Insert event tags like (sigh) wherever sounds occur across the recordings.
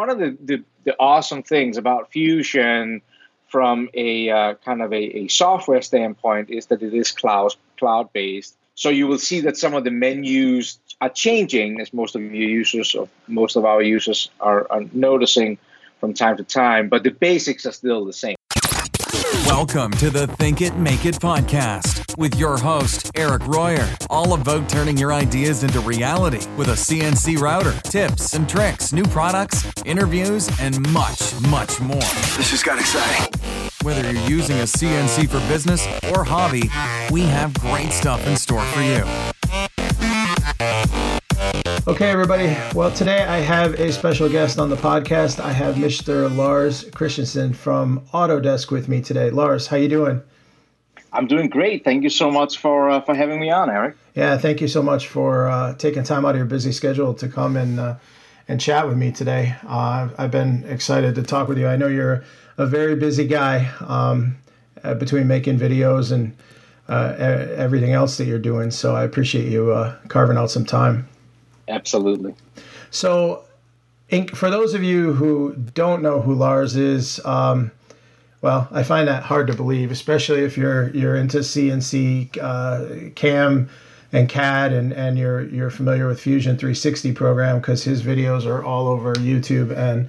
one of the, the, the awesome things about Fusion from a uh, kind of a, a, software standpoint is that it is cloud cloud based. So you will see that some of the menus are changing, as most of your users or most of our users are, are noticing from time to time. But the basics are still the same. Welcome to the Think It Make It podcast with your host, Eric Royer. All about turning your ideas into reality with a CNC router, tips and tricks, new products, interviews, and much, much more. This just got exciting. Whether you're using a CNC for business or hobby, we have great stuff in store for you. Okay, everybody. Well, today I have a special guest on the podcast. I have Mr. Lars Christensen from Autodesk with me today. Lars, how you doing? I'm doing great. Thank you so much for uh, for having me on, Eric. Yeah, thank you so much for uh, taking time out of your busy schedule to come and uh, and chat with me today. Uh, I've been excited to talk with you. I know you're a very busy guy um, uh, between making videos and uh, everything else that you're doing. So I appreciate you carving out some time. Absolutely. So, for those of you who don't know who Lars is, um, well, I find that hard to believe, especially if you're you're into CNC, uh, CAM, and CAD, and, and you're you're familiar with Fusion 360 program because his videos are all over YouTube. And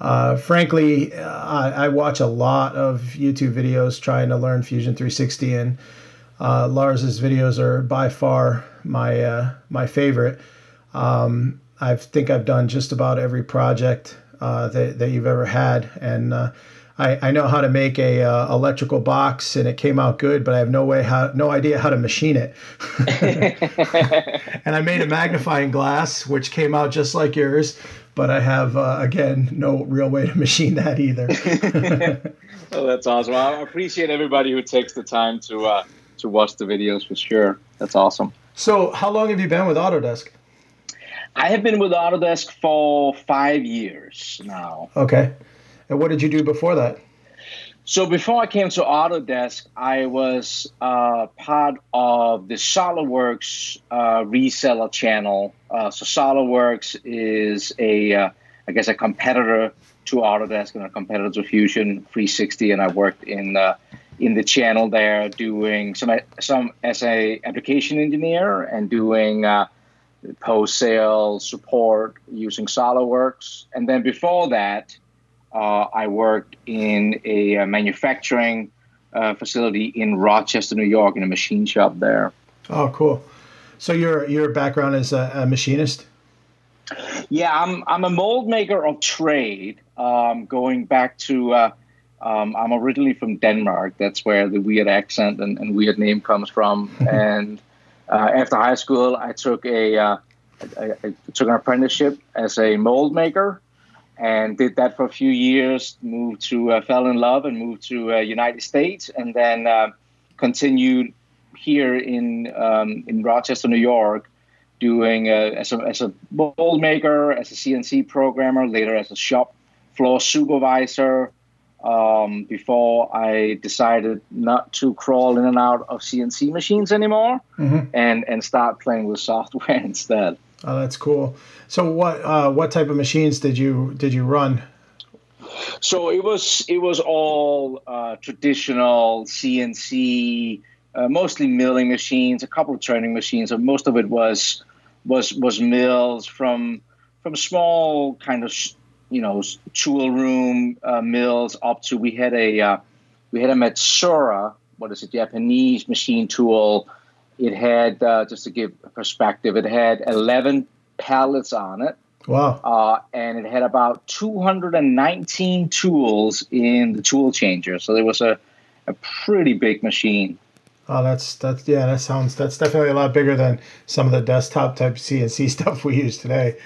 uh, frankly, I, I, watch a lot of YouTube videos trying to learn Fusion 360, and uh, Lars's videos are by far my uh, my favorite. Um, I think I've done just about every project uh, that, that you've ever had, and uh, I, I know how to make a uh, electrical box, and it came out good, but I have no way how no idea how to machine it. (laughs) and I made a magnifying glass, which came out just like yours, but I have uh, again no real way to machine that either. (laughs) oh, that's awesome! I appreciate everybody who takes the time to uh, to watch the videos for sure. That's awesome. So, how long have you been with Autodesk? I have been with Autodesk for five years now. Okay. And what did you do before that? So before I came to Autodesk, I was uh, part of the SolidWorks uh, reseller channel. Uh, so SolidWorks is a, uh, I guess, a competitor to Autodesk and a competitor to Fusion 360, and I worked in uh, in the channel there doing some some as a application engineer and doing uh, post sale support using SolidWorks. And then before that, uh, I worked in a, uh, manufacturing uh, facility in Rochester, New York, in a machine shop there. Oh, cool. So your your background is a, a machinist. Yeah, I'm I'm a mold maker of trade. Um, going back to, uh, um, I'm originally from Denmark. That's where the weird accent and, and weird name comes from. (laughs) and uh, after high school, I took a uh, I, I took an apprenticeship as a mold maker, and did that for a few years. Moved to uh, fell in love and moved to uh, United States, and then uh, continued here in um, in Rochester, New York, doing uh, as a as a mold maker, as a CNC programmer, later as a shop floor supervisor um, before I decided not to crawl in and out of CNC machines anymore mm-hmm. and and start playing with software (laughs) instead. Oh, that's cool. So what uh, what type of machines did you did you run? So it was it was all uh, traditional CNC, uh, mostly milling machines, a couple of turning machines. So most of it was was was mills from from small kind of you know tool room uh, mills up to we had a uh, we had a Matsuura, what is a Japanese machine tool. It had uh, just to give perspective, it had eleven pallets on it. Wow! Uh, and it had about 219 tools in the tool changer. So there was a a pretty big machine. Oh, that's that's yeah, that sounds that's definitely a lot bigger than some of the desktop type CNC (laughs) stuff we use today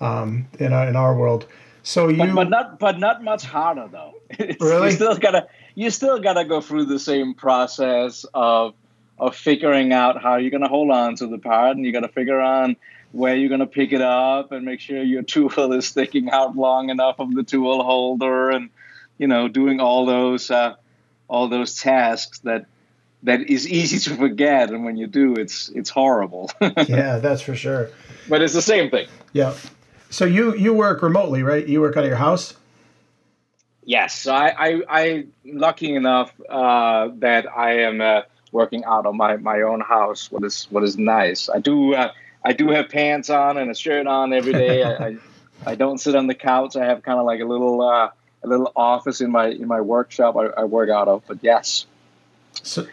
um, in our, in our world. So you, but, but not but not much harder though. (laughs) It's, really, you still gotta you still gotta go through the same process of of figuring out how you're gonna hold on to the part, and you gotta figure out where you're gonna pick it up, and make sure your (laughs) tool is sticking out long enough of the tool holder, and you know doing all those uh, all those tasks that that is easy to forget, and when you do, it's it's horrible. (laughs) yeah, that's for sure. But it's the same thing. Yeah. So you you work remotely, right? You work out of your house. Yes, so I, I I'm lucky enough uh, that I am uh, working out of my, my own house. What is what is nice. I do uh, I do have pants on and a shirt on every day. I, I, (laughs) I don't sit on the couch. I have kind of like a little uh, a little office in my in my workshop. I, I work out of. But yes. So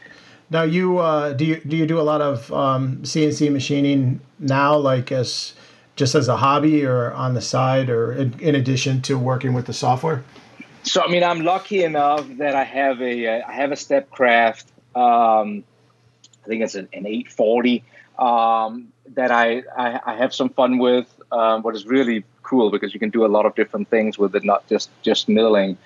now you uh, do you do you do a lot of um, CNC machining now, like as just as a hobby or on the side, or in, in addition to working with the software? So I mean, I'm lucky enough that I have a uh, I have a Stepcraft. Um, I think it's an, an 840 um, that I, I, I have some fun with. Um, what is really cool because you can do a lot of different things with it, not just just milling.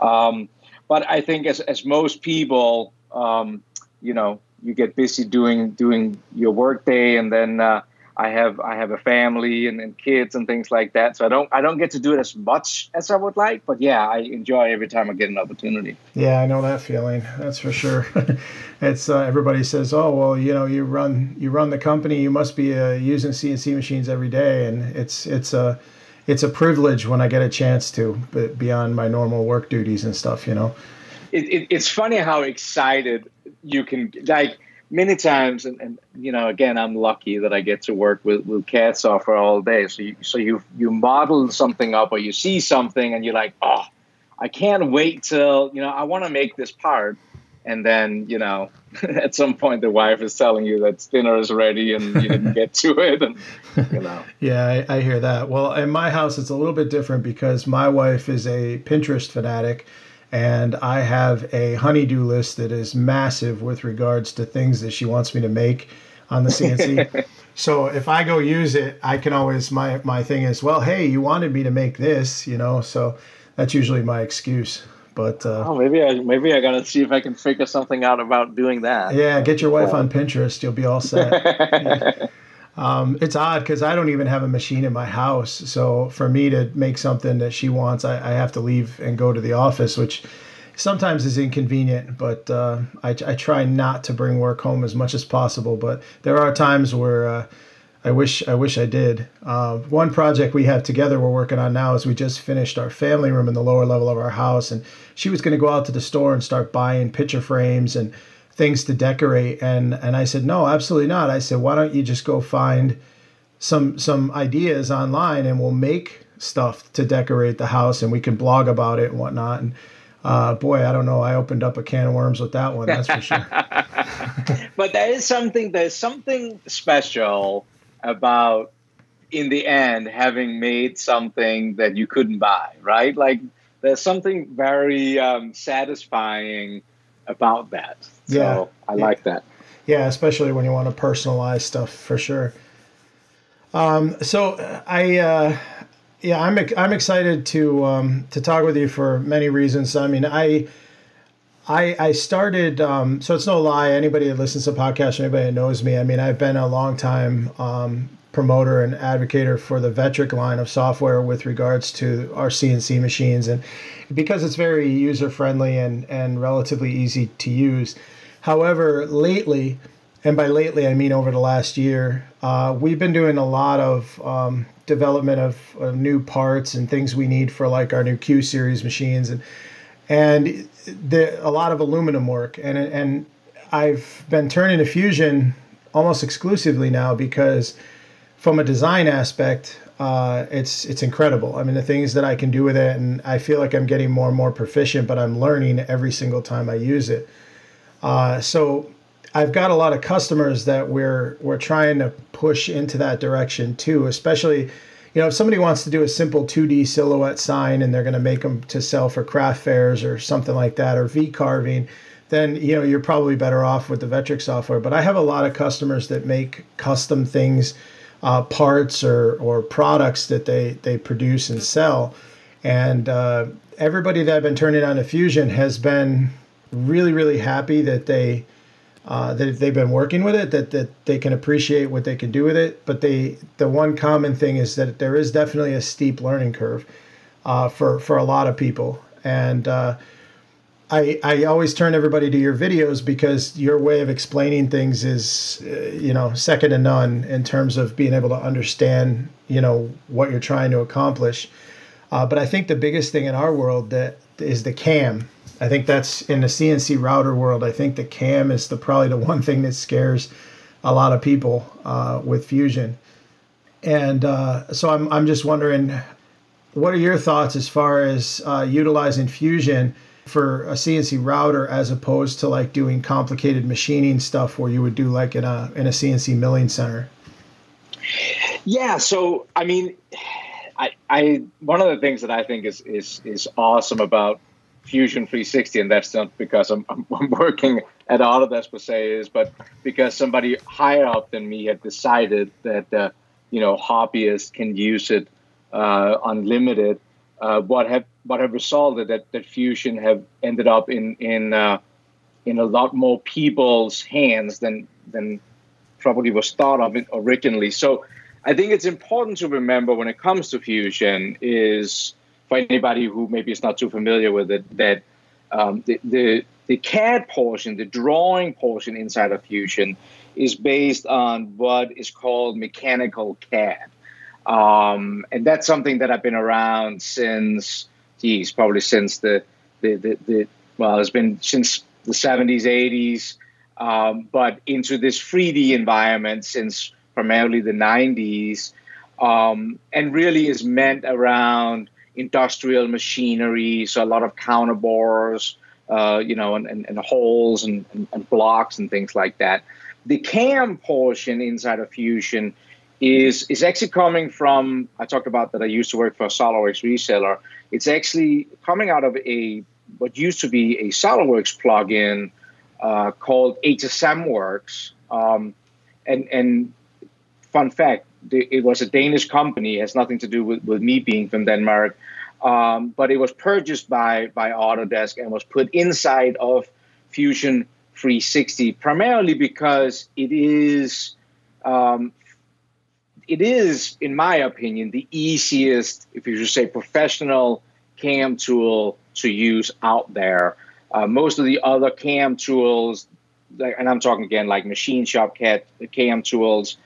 Um, but I think as as most people, um, you know, you get busy doing doing your workday, and then uh, I have I have a family and, and, kids and things like that. So I don't I don't get to do it as much as I would like. But yeah, I enjoy every time I get an opportunity. Yeah, I know that feeling. That's for sure. (laughs) it's uh, everybody says, oh well, you know, you run you run the company, you must be uh, using CNC machines every day, and it's it's a it's a privilege when I get a chance to, but beyond my normal work duties and stuff, you know. It, it, it's funny how excited you can like many times, and, and you know, again, I'm lucky that I get to work with, with CAD software all day. So you, so you you model something up, or you see something, and you're like, oh, I can't wait till you know I want to make this part, and then you know, (laughs) at some point the wife is telling you that dinner is ready and you didn't (laughs) get to it, and you know. yeah, I, I hear that. Well, in my house, it's a little bit different because my wife is a Pinterest fanatic and I have a honeydew list that is massive with regards to things that she wants me to make on the CNC. (laughs) so if I go use it, I can always my my thing is, well, hey, you wanted me to make this, you know, so that's usually my excuse. But uh, oh, maybe I maybe I gotta see if I can figure something out about doing that. Yeah, get your wife on Pinterest, you'll be all set. (laughs) Um, it's odd because I don't even have a machine in my house. So for me to make something that she wants, I, I have to leave and go to the office, which sometimes is inconvenient. But uh, I, I, try not to bring work home as much as possible. But there are times where uh, I wish I wish I did. Uh, one project we have together we're working on now is we just finished our family room in the lower level of our house, and she was going to go out to the store and start buying picture frames and things to decorate. And and I said no absolutely not. I said why don't you just go find some some ideas online and we'll make stuff to decorate the house and we can blog about it and whatnot. And uh, boy I don't know. I opened up a can of worms with that one that's for sure. (laughs) (laughs) But there is something there's something special about in the end having made something that you couldn't buy right? Like there's something very um, satisfying about that. So yeah, I yeah. like that. Yeah, especially when you want to personalize stuff for sure. Um, so I, uh, yeah, I'm I'm excited to um, to talk with you for many reasons. I mean, I. I, I started, um, so it's no lie. Anybody that listens to podcasts, anybody that knows me, I mean, I've been a long time um, promoter and advocator for the Vectric line of software with regards to our CNC machines. And because it's very user friendly and, and relatively easy to use. However, lately, and by lately I mean over the last year, uh, we've been doing a lot of um, development of, of, new parts and things we need for like our new Q series machines and and the, a lot of aluminum work and and I've been turning to Fusion almost exclusively now because from a design aspect, uh, it's it's incredible. I mean, the things that I can do with it, and I feel like I'm getting more and more proficient. But I'm learning every single time I use it. Uh, so I've got a lot of customers that we're we're trying to push into that direction too. Especially, you know, if somebody wants to do a simple 2D silhouette sign and they're going to make them to sell for craft fairs or something like that, or V carving, then you know you're probably better off with the Vectric software. But I have a lot of customers that make custom things uh, parts or, or products that they, they produce and sell. And uh, everybody that I've been turning on to Fusion has been really, really happy that they uh, that they've been working with it, that, that they can appreciate what they can do with it. But they the one common thing is that there is definitely a steep learning curve uh, for for a lot of people. And uh, I, I always turn everybody to your videos because your way of explaining things is, uh, you know, second to none in terms of being able to understand, you know, what you're trying to accomplish. Uh, but I think the biggest thing in our world that is the cam. I think that's in the CNC router world. I think the cam is the probably the one thing that scares a lot of people uh, with Fusion. And uh, so I'm I'm just wondering, what are your thoughts as far as uh, utilizing Fusion? For a CNC router as opposed to like doing complicated machining stuff where you would do like in a in a CNC milling center? Yeah, so I mean, I, I one of the things that I think is is is awesome about Fusion 360, and that's not because I'm, I'm, working at Autodesk per se, is but because somebody higher up than me had decided that uh, you know hobbyists can use it uh, unlimited. Uh, what have what have resulted that, that fusion have ended up in in uh, in a lot more people's hands than than probably was thought of originally. So I think it's important to remember when it comes to fusion is for anybody who maybe is not too familiar with it that um, the, the the CAD portion, the drawing portion inside of Fusion, is based on what is called mechanical CAD. Um, and that's something that I've been around since geez, probably since the, the, the, the well, it's been since the 70s, 80s, um, but into this 3D environment since primarily the 90s, um, and really is meant around industrial machinery, so a lot of counterbores, uh, you know, and, and, and holes and, and, and, blocks and things like that. The CAM portion inside of Fusion is is actually coming from. I talked about that. I used to work for a SolidWorks reseller. It's actually coming out of a what used to be a SolidWorks plugin uh, called HSMWorks. Um, and and fun fact, it was a Danish company. It has nothing to do with, with me being from Denmark. Um, but it was purchased by by Autodesk and was put inside of Fusion 360 primarily because it is um, it is, in my opinion, the easiest, if you should say, professional cam tool to use out there. Uh, most of the other cam tools, and I'm talking again like machine shop cat cam tools,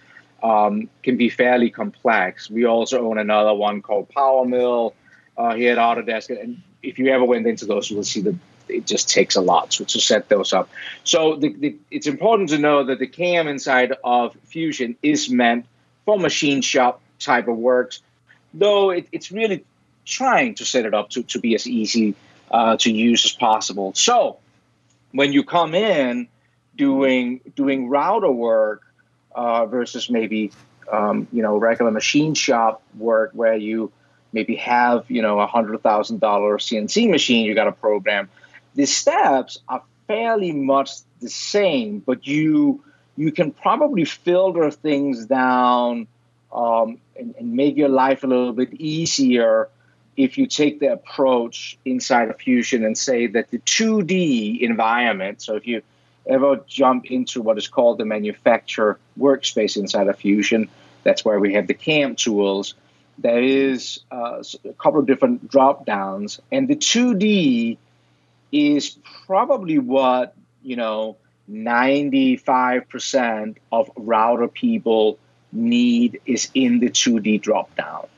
um, can be fairly complex. We also own another one called Power Mill uh, here at Autodesk, and if you ever went into those, you will see that it just takes a lot to, to set those up. So the, the, it's important to know that the cam inside of Fusion is meant for machine shop type of works, though it, it's really trying to set it up to, to be as easy uh, to use as possible. So when you come in doing doing router work uh, versus maybe um, you know regular machine shop work where you maybe have you know a hundred thousand dollar CNC machine you got to program, the steps are fairly much the same, but you you can probably filter things down um, and, and, make your life a little bit easier if you take the approach inside of Fusion and say that the 2D environment, so if you ever jump into what is called the manufacturer workspace inside of Fusion, that's where we have the CAM tools. There is uh, a couple of different drop downs, and the 2D is probably what, you know, 95% of router people need is in the 2D dropdown.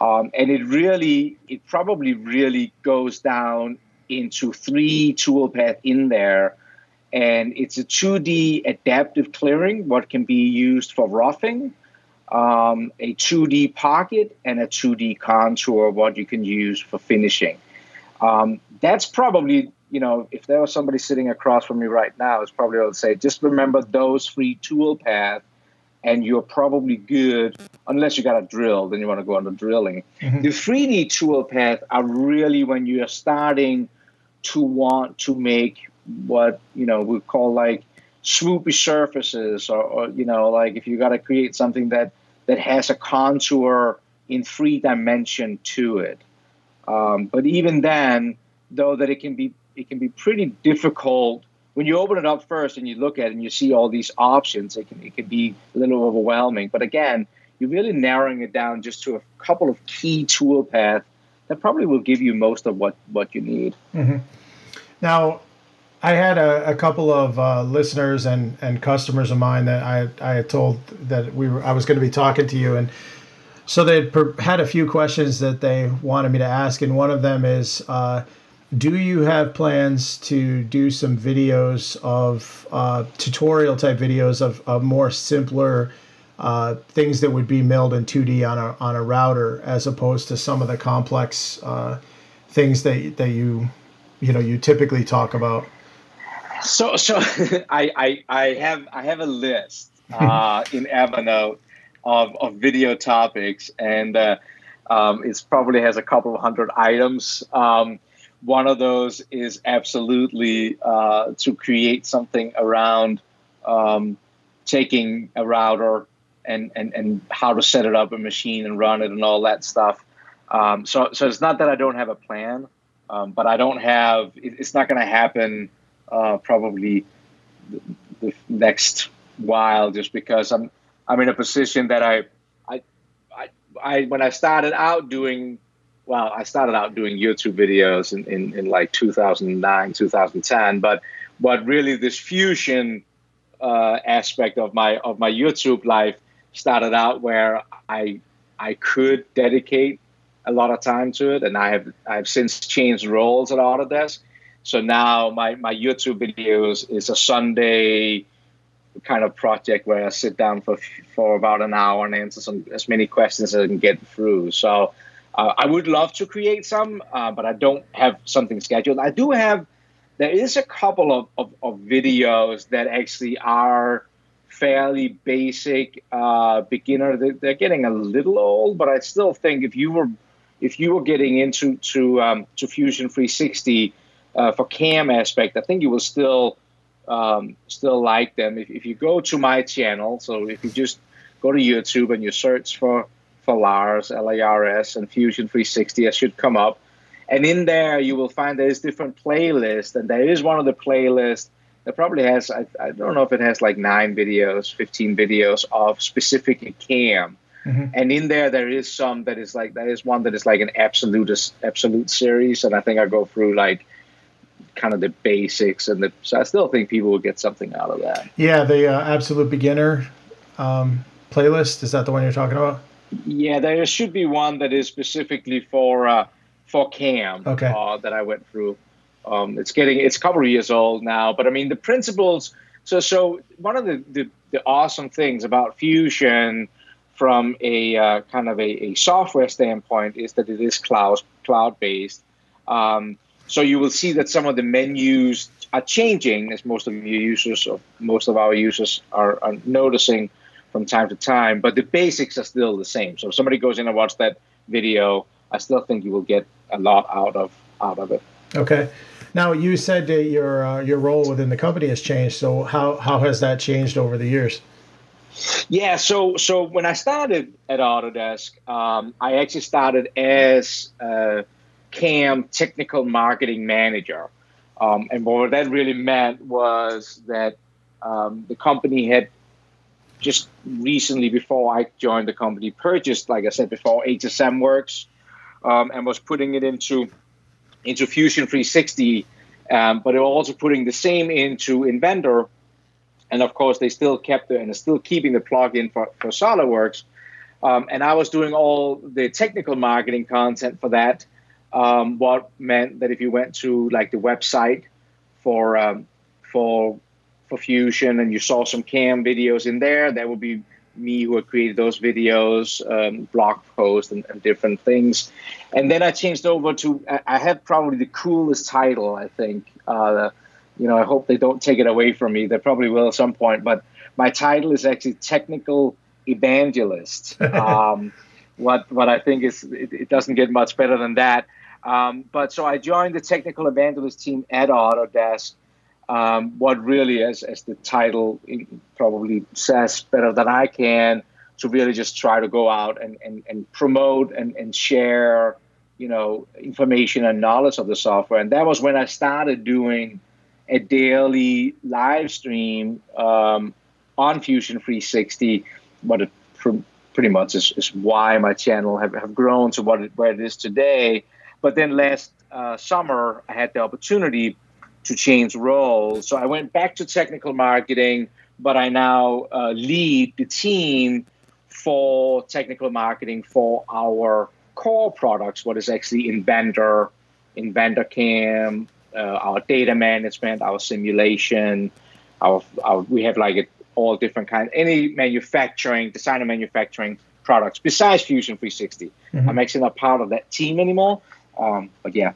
Um, and it really, it probably really goes down into three toolpath in there. And it's a 2D adaptive clearing, what can be used for roughing, um, a 2D pocket, and a 2D contour, what you can use for finishing. Um, that's probably you know, if there was somebody sitting across from me right now, it's probably I would say, just remember those three tool paths, and you're probably good. Unless you got a drill, then you want to go on the drilling. Mm-hmm. The 3D tool path are really when you are starting to want to make what you know we call like swoopy surfaces, or, or you know, like if you got to create something that that has a contour in three dimension to it. Um, but even then, though that it can be it can be pretty difficult when you open it up first and you look at it and you see all these options. It can it can be a little overwhelming. But again, you're really narrowing it down just to a couple of key tool paths that probably will give you most of what what you need. Mm-hmm. Now, I had a, a couple of uh, listeners and, and customers of mine that I I had told that we were I was going to be talking to you, and so they had a few questions that they wanted me to ask, and one of them is. Uh, do you have plans to do some videos of uh, tutorial type videos of, of more simpler uh, things that would be milled in 2D on a, on a router as opposed to some of the complex uh, things that, that you you know you typically talk about? So so (laughs) I, I, I have I have a list (laughs) uh, in Evernote of, of video topics and uh, um, it probably has a couple of hundred items. Um, one of those is absolutely uh, to create something around um, taking a router and, and, and how to set it up a machine and run it and all that stuff. Um, so, so it's not that I don't have a plan, um, but I don't have, it, it's not going to happen uh, probably the, the, next while just because I'm, I'm in a position that I, I, I, I when I started out doing well, I started out doing YouTube videos in, in, in like 2009, 2010. But but really, this fusion uh, aspect of my of my YouTube life started out where I I could dedicate a lot of time to it, and I have I've since changed roles at Autodesk. So now my my YouTube videos is a Sunday kind of project where I sit down for for about an hour and answer some as many questions as I can get through. So uh, I would love to create some, uh, but I don't have something scheduled. I do have, there is a couple of, of, of videos that actually are fairly basic uh, beginner. They're, they're, getting a little old, but I still think if you were if you were getting into to um, to Fusion 360 uh, for cam aspect, I think you will still um, still like them. If, if you go to my channel, so if you just go to YouTube and you search for for Lars, and Fusion 360. It should come up. And in there, you will find there's different playlists, and there is one of the playlists that probably has, I, I don't know if it has like nine videos, 15 videos of specific cam. Mm-hmm. And in there, there is some that is like, there is one that is like an absolute, absolute series. And I think I go through like kind of the basics. And the, so I still think people will get something out of that. Yeah, the uh, absolute beginner um, playlist. Is that the one you're talking about? Yeah, there should be one that is specifically for uh, for Cam okay. uh, that I went through. Um, it's getting it's a couple of years old now, but I mean the principles. So so one of the the, the awesome things about Fusion from a uh, kind of a, a, software standpoint is that it is cloud cloud based. Um, so you will see that some of the menus are changing, as most of your users, or most of our users are, are noticing from time to time, but the basics are still the same. So if somebody goes in and watch that video, I still think you will get a lot out of out of it. Okay. Now you said that your uh, your role within the company has changed. So how how has that changed over the years? Yeah, so so when I started at Autodesk, um, I actually started as a CAM technical marketing manager, um, and what that really meant was that um, the company had just recently before I joined the company, purchased, like I said before, HSM Works, um, and was putting it into into Fusion 360, um, but they were also putting the same into Inventor. And of course, they still kept it and are still keeping the plugin for, for SolidWorks. Um, and I was doing all the technical marketing content for that. Um, what meant that if you went to like the website for um, for for Fusion and you saw some cam videos in there, that would be me who had created those videos, um, blog posts, and, and, different things. And then I changed over to, I had probably the coolest title, I think. Uh, you know, I hope they don't take it away from me. They probably will at some point. But my title is actually Technical Evangelist. (laughs) um, what, what I think is, it, it, doesn't get much better than that. Um, but so I joined the Technical Evangelist team at Autodesk um, what really, as, as the title probably says better than I can, to really just try to go out and, and, and promote and, and share, you know, information and knowledge of the software. And that was when I started doing a daily live stream um, on Fusion 360. What it pr- pretty much is, is why my channel have, have grown to what it, where it is today. But then last uh, summer, I had the opportunity to change roles. So I went back to technical marketing, but I now uh, lead the team for technical marketing for our core products, what is actually Inventor, Inventor Cam, uh, our data management, our simulation, our, our we have like all different kinds, any manufacturing, designer manufacturing products besides Fusion 360. Mm-hmm. I'm actually not part of that team anymore. Um, but yeah.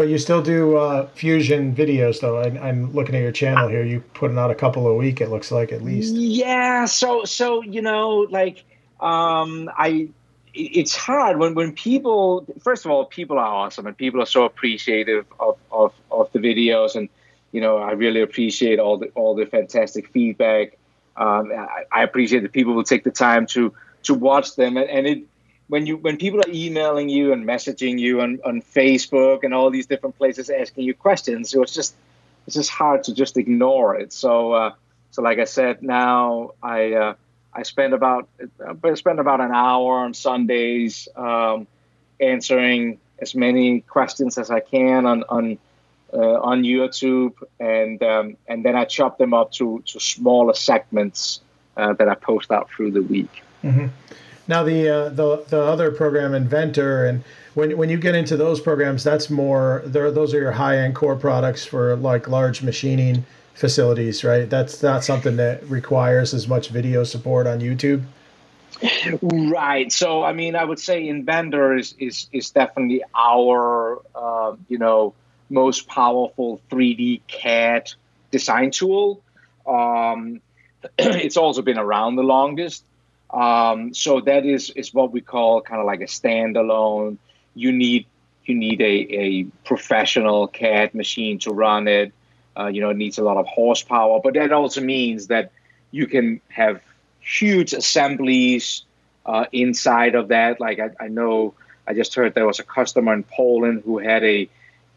But you still do uh, Fusion videos, though. I, I'm looking at your channel here. You putting out a couple a week. It looks like at least. Yeah. So so you know like um, I it's hard when, when people first of all people are awesome and people are so appreciative of, of, of the videos and you know i really appreciate all the all the fantastic feedback um, I, I, appreciate that people will take the time to to watch them and, and it when you when people are emailing you and messaging you on, on facebook and all these different places asking you questions it's just it's just hard to just ignore it so uh, so like i said now i uh, I spend about I spend about an hour on Sundays um, answering as many questions as I can on on uh, on YouTube, and um, and then I chop them up to to smaller segments uh, that I post out through the week. Mm-hmm. Now the uh, the the other program, Inventor, and when when you get into those programs, that's more. Those are your high end core products for like large machining facilities, right? That's not something that requires as much video support on YouTube. Right. So, I mean, I would say Inventor is is, is definitely our uh, you know most powerful 3D CAD design tool. Um, (clears throat) it's also been around the longest. Um, so that is is what we call kind of like a standalone. You need you need a, a professional CAD machine to run it. Uh, you know, it needs a lot of horsepower, but that also means that you can have huge assemblies uh, inside of that. Like I, I, know, I just heard there was a customer in Poland who had a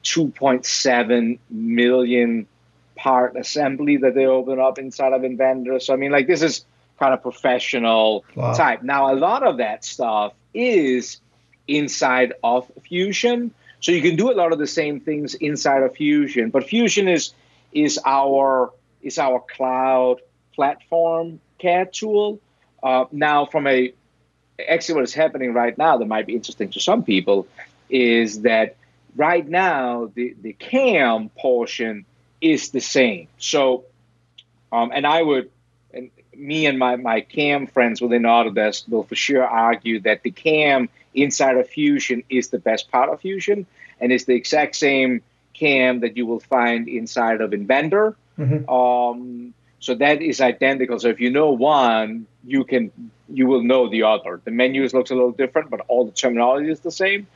2.7 million part assembly that they opened up inside of Inventor. So I mean, like this is kind of professional wow. type. Now, a lot of that stuff is inside of Fusion. So you can do a lot of the same things inside of Fusion, but Fusion is is our is our cloud platform CAD tool. Uh, now, from a actually what is happening right now that might be interesting to some people is that right now the the cam portion is the same. So, um, and I would, me and my my cam friends within Autodesk will for sure argue that the cam inside of Fusion is the best part of Fusion, and it's the exact same cam that you will find inside of Inventor. Mm-hmm. Um, so that is identical. So if you know one, you can you will know the other. The menus looks a little different, but all the terminology is the same.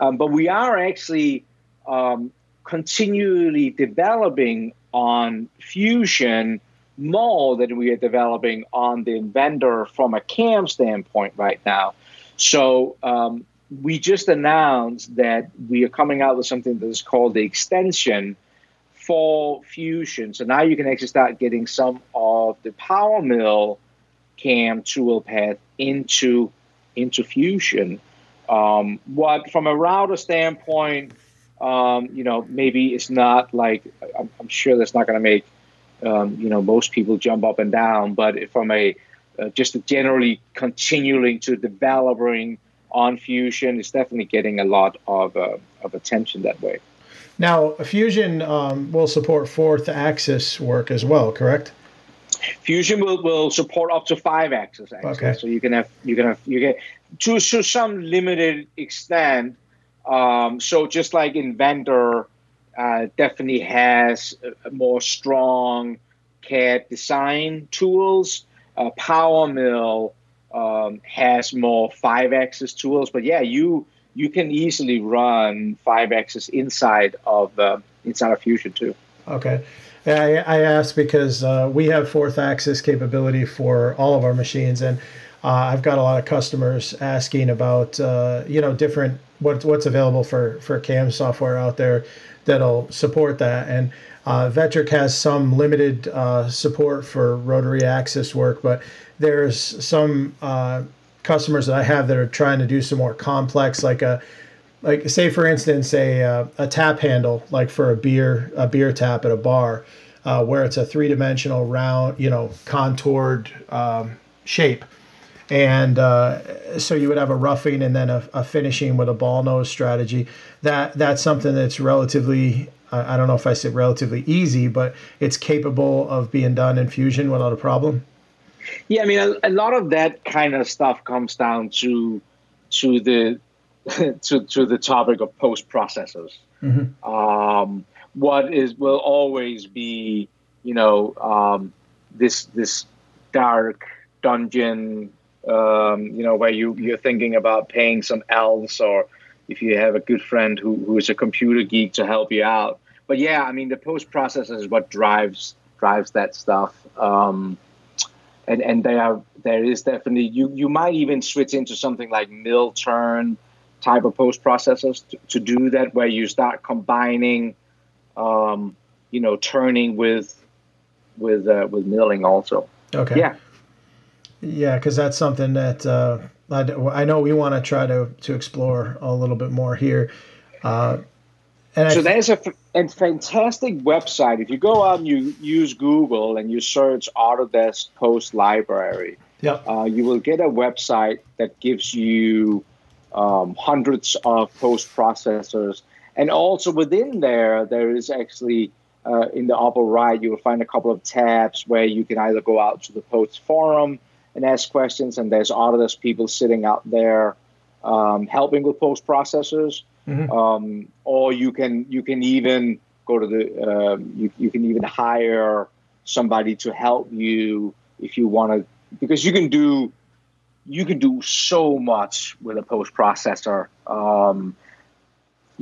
Um, but we are actually um, continually developing on Fusion more that we are developing on Inventor from a CAM standpoint right now. So um, we just announced that we are coming out with something that is called the extension for Fusion. So now you can actually start getting some of the Power Mill CAM tool path into into Fusion. Um, what from a router standpoint, um, you know, maybe it's not like I'm, I'm sure that's not going to make um, you know most people jump up and down, but from a uh, just generally continuing to developing on Fusion is definitely getting a lot of, uh, of attention that way. Now, Fusion um, will support fourth axis work as well, correct? Fusion will, will support up to five axis actually. Okay. So you can have you can have you get to, to some limited extent. Um, so just like in Inventor uh, definitely has more strong CAD design tools, uh, Power Mill um, has more five axis tools. But yeah, you you can easily run five axis inside of uh, inside of Fusion too. Okay. I, I asked because uh, we have fourth axis capability for all of our machines, and uh, I've got a lot of customers asking about uh, you know different what, what's available for for CAM software out there that'll support that. And uh, Vectric has some limited uh, support for rotary axis work, but there's some uh, customers that I have that are trying to do some more complex, like a like say for instance a uh, a tap handle like for a beer a beer tap at a bar uh, where it's a three dimensional round you know contoured um, shape and uh, so you would have a roughing and then a, a, finishing with a ball nose strategy. That that's something that's relatively I don't know if I said relatively easy, but it's capable of being done in Fusion without a problem. Yeah, I mean, a, a lot of that kind of stuff comes down to to the (laughs) to to the topic of post processors. Mm-hmm. Um, what is will always be, you know, um, this this dark dungeon um, you know, where you, you're thinking about paying some elves or if you have a good friend who, who is a computer geek to help you out. But yeah, I mean, the post processor is what drives drives that stuff. Um, and and there are there is definitely you you might even switch into something like mill turn type of post processors to, to do that, where you start combining, um, you know, turning with with uh, with milling also. Okay. Yeah. Yeah, because that's something that uh, I, I know we want to try to to explore a little bit more here. Uh, and so I, there's a, a fantastic website. If you go out and you use Google and you search Autodesk Post Library, yep. Uh, you will get a website that gives you um, hundreds of post processors. And also within there, there is actually uh, in the upper right, you will find a couple of tabs where you can either go out to the post forum and ask questions. And there's Autodesk people sitting out there um, helping with post processors. Mm-hmm. Um, or you can you can even go to the uh, you, you can even hire somebody to help you if you want to because you can do you can do so much with a post processor um,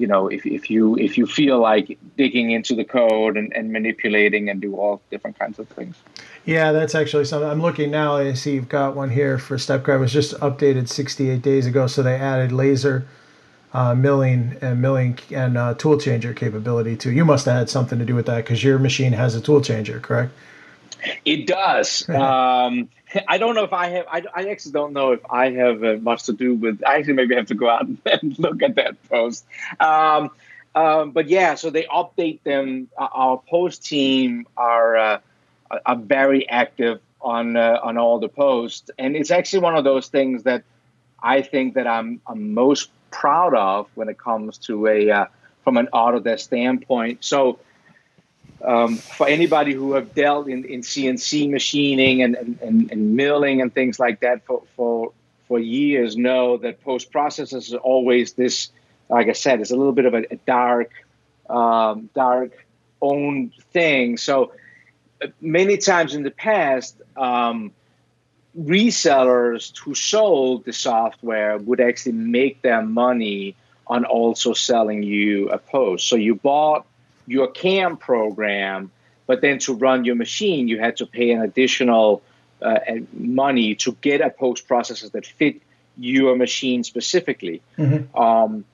you know if, if you if you feel like digging into the code and, and manipulating and do all different kinds of things. Yeah that's actually something i'm looking now i see you've got one here for stepcraft. Was just updated 68 days ago so they added laser uh, milling and milling and uh, tool changer capability too. You must have had something to do with that because your machine has a tool changer correct? It does. Um, I don't know if I have. I, I actually don't know if I have uh, much to do with. I actually maybe have to go out (laughs) and look at that post. Um, um, but yeah, so they update them. Uh, our post team are uh, are very active on uh, on all the posts, and it's actually one of those things that I think that I'm I'm most proud of when it comes to a uh, from an Autodesk standpoint. So um, for anybody who have dealt in, in CNC machining and, and, and, milling and things like that for, for, for years know that post processors is always this, like I said, it's a little bit of a, a dark, um, dark owned thing. So uh, many times in the past, um, resellers who sold the software would actually make their money on also selling you a post. So you bought your CAM program, but then to run your machine, you had to pay an additional uh, money to get a post processor that fit your machine specifically. Mm-hmm. Um,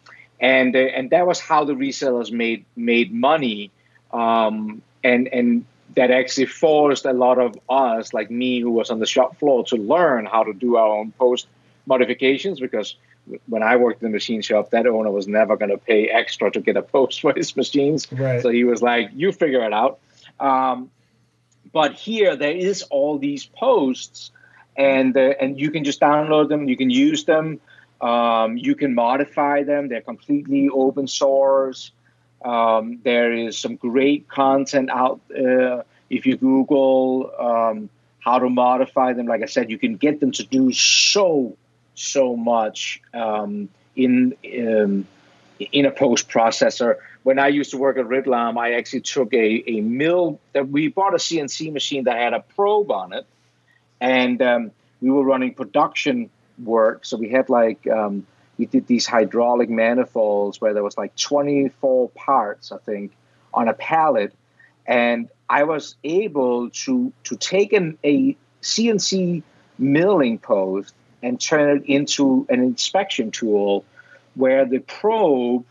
and uh, and that was how the resellers made made money, um, and and that actually forced a lot of us, like me, who was on the shop floor, to learn how to do our own post modifications because when I worked in the machine shop, that owner was never going to pay extra to get a post (laughs) for his machines. Right. So he was like, "You figure it out." Um, but here, there is all these posts, and uh, and you can just download them. You can use them. Um, you can modify them. They're completely open source. Um, there is some great content out. Uh, if you Google um, how to modify them, like I said, you can get them to do so so much um, in um, in a post processor. When I used to work at Ridlam, I actually took a, a mill that we bought a CNC machine that had a probe on it, and um, we were running production work. So we had like um, we did these hydraulic manifolds where there was like 24 parts, I think, on a pallet, and I was able to to take an, a CNC milling post and turn it into an inspection tool where the probe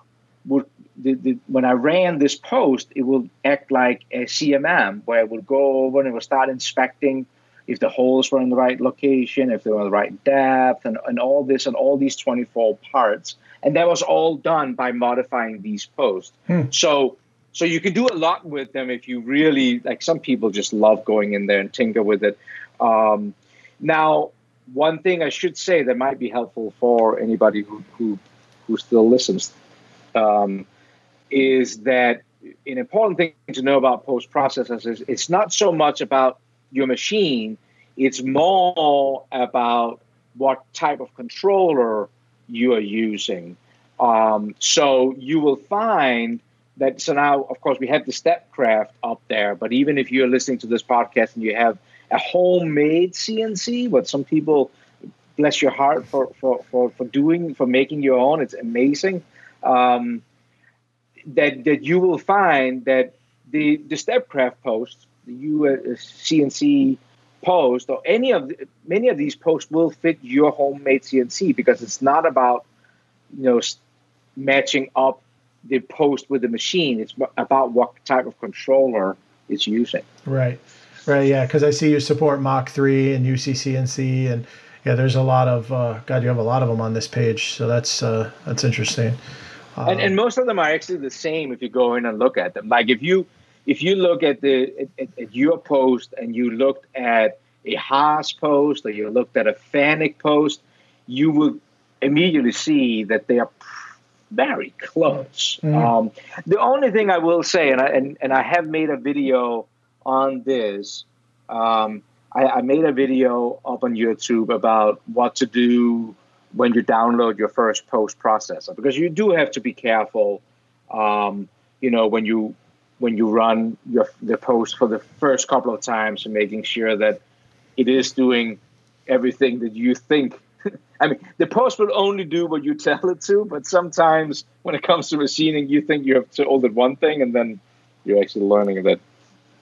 would the, the, when I ran this post, it will act like a CMM where it would go over and it will start inspecting if the holes were in the right location, if they were in the right depth, and, and all this and all these 24 parts. And that was all done by modifying these posts. Hmm. So so you can do a lot with them if you really like. Some people just love going in there and tinker with it. Um, now, one thing I should say that might be helpful for anybody who who, who still listens um, is that an important thing to know about post processors is it's not so much about your machine; it's more about what type of controller you are using. Um, so you will find that so now of course we have the stepcraft up there but even if you're listening to this podcast and you have a homemade cnc what some people bless your heart for for for, for doing for making your own it's amazing um, that that you will find that the the stepcraft post the US cnc post or any of the, many of these posts will fit your homemade cnc because it's not about you know matching up the post with the machine. It's about what type of controller it's using. Right, right, yeah. Because I see you support Mach three and UCCNC, and yeah, there's a lot of uh, God. You have a lot of them on this page, so that's uh, that's interesting. Um, and, and most of them are actually the same if you go in and look at them. Like if you if you look at the at, at your post and you looked at a Haas post or you looked at a Fanuc post, you will immediately see that they are very close. Mm-hmm. Um, the only thing I will say, and I, and, and I have made a video on this, um, I, I, made a video up on YouTube about what to do when you download your first post processor because you do have to be careful. Um, you know when you when you run your the post for the first couple of times and making sure that it is doing everything that you think (laughs) I mean, the post will only do what you tell it to, but sometimes when it comes to machining, you think you have told it one thing, and then you're actually learning that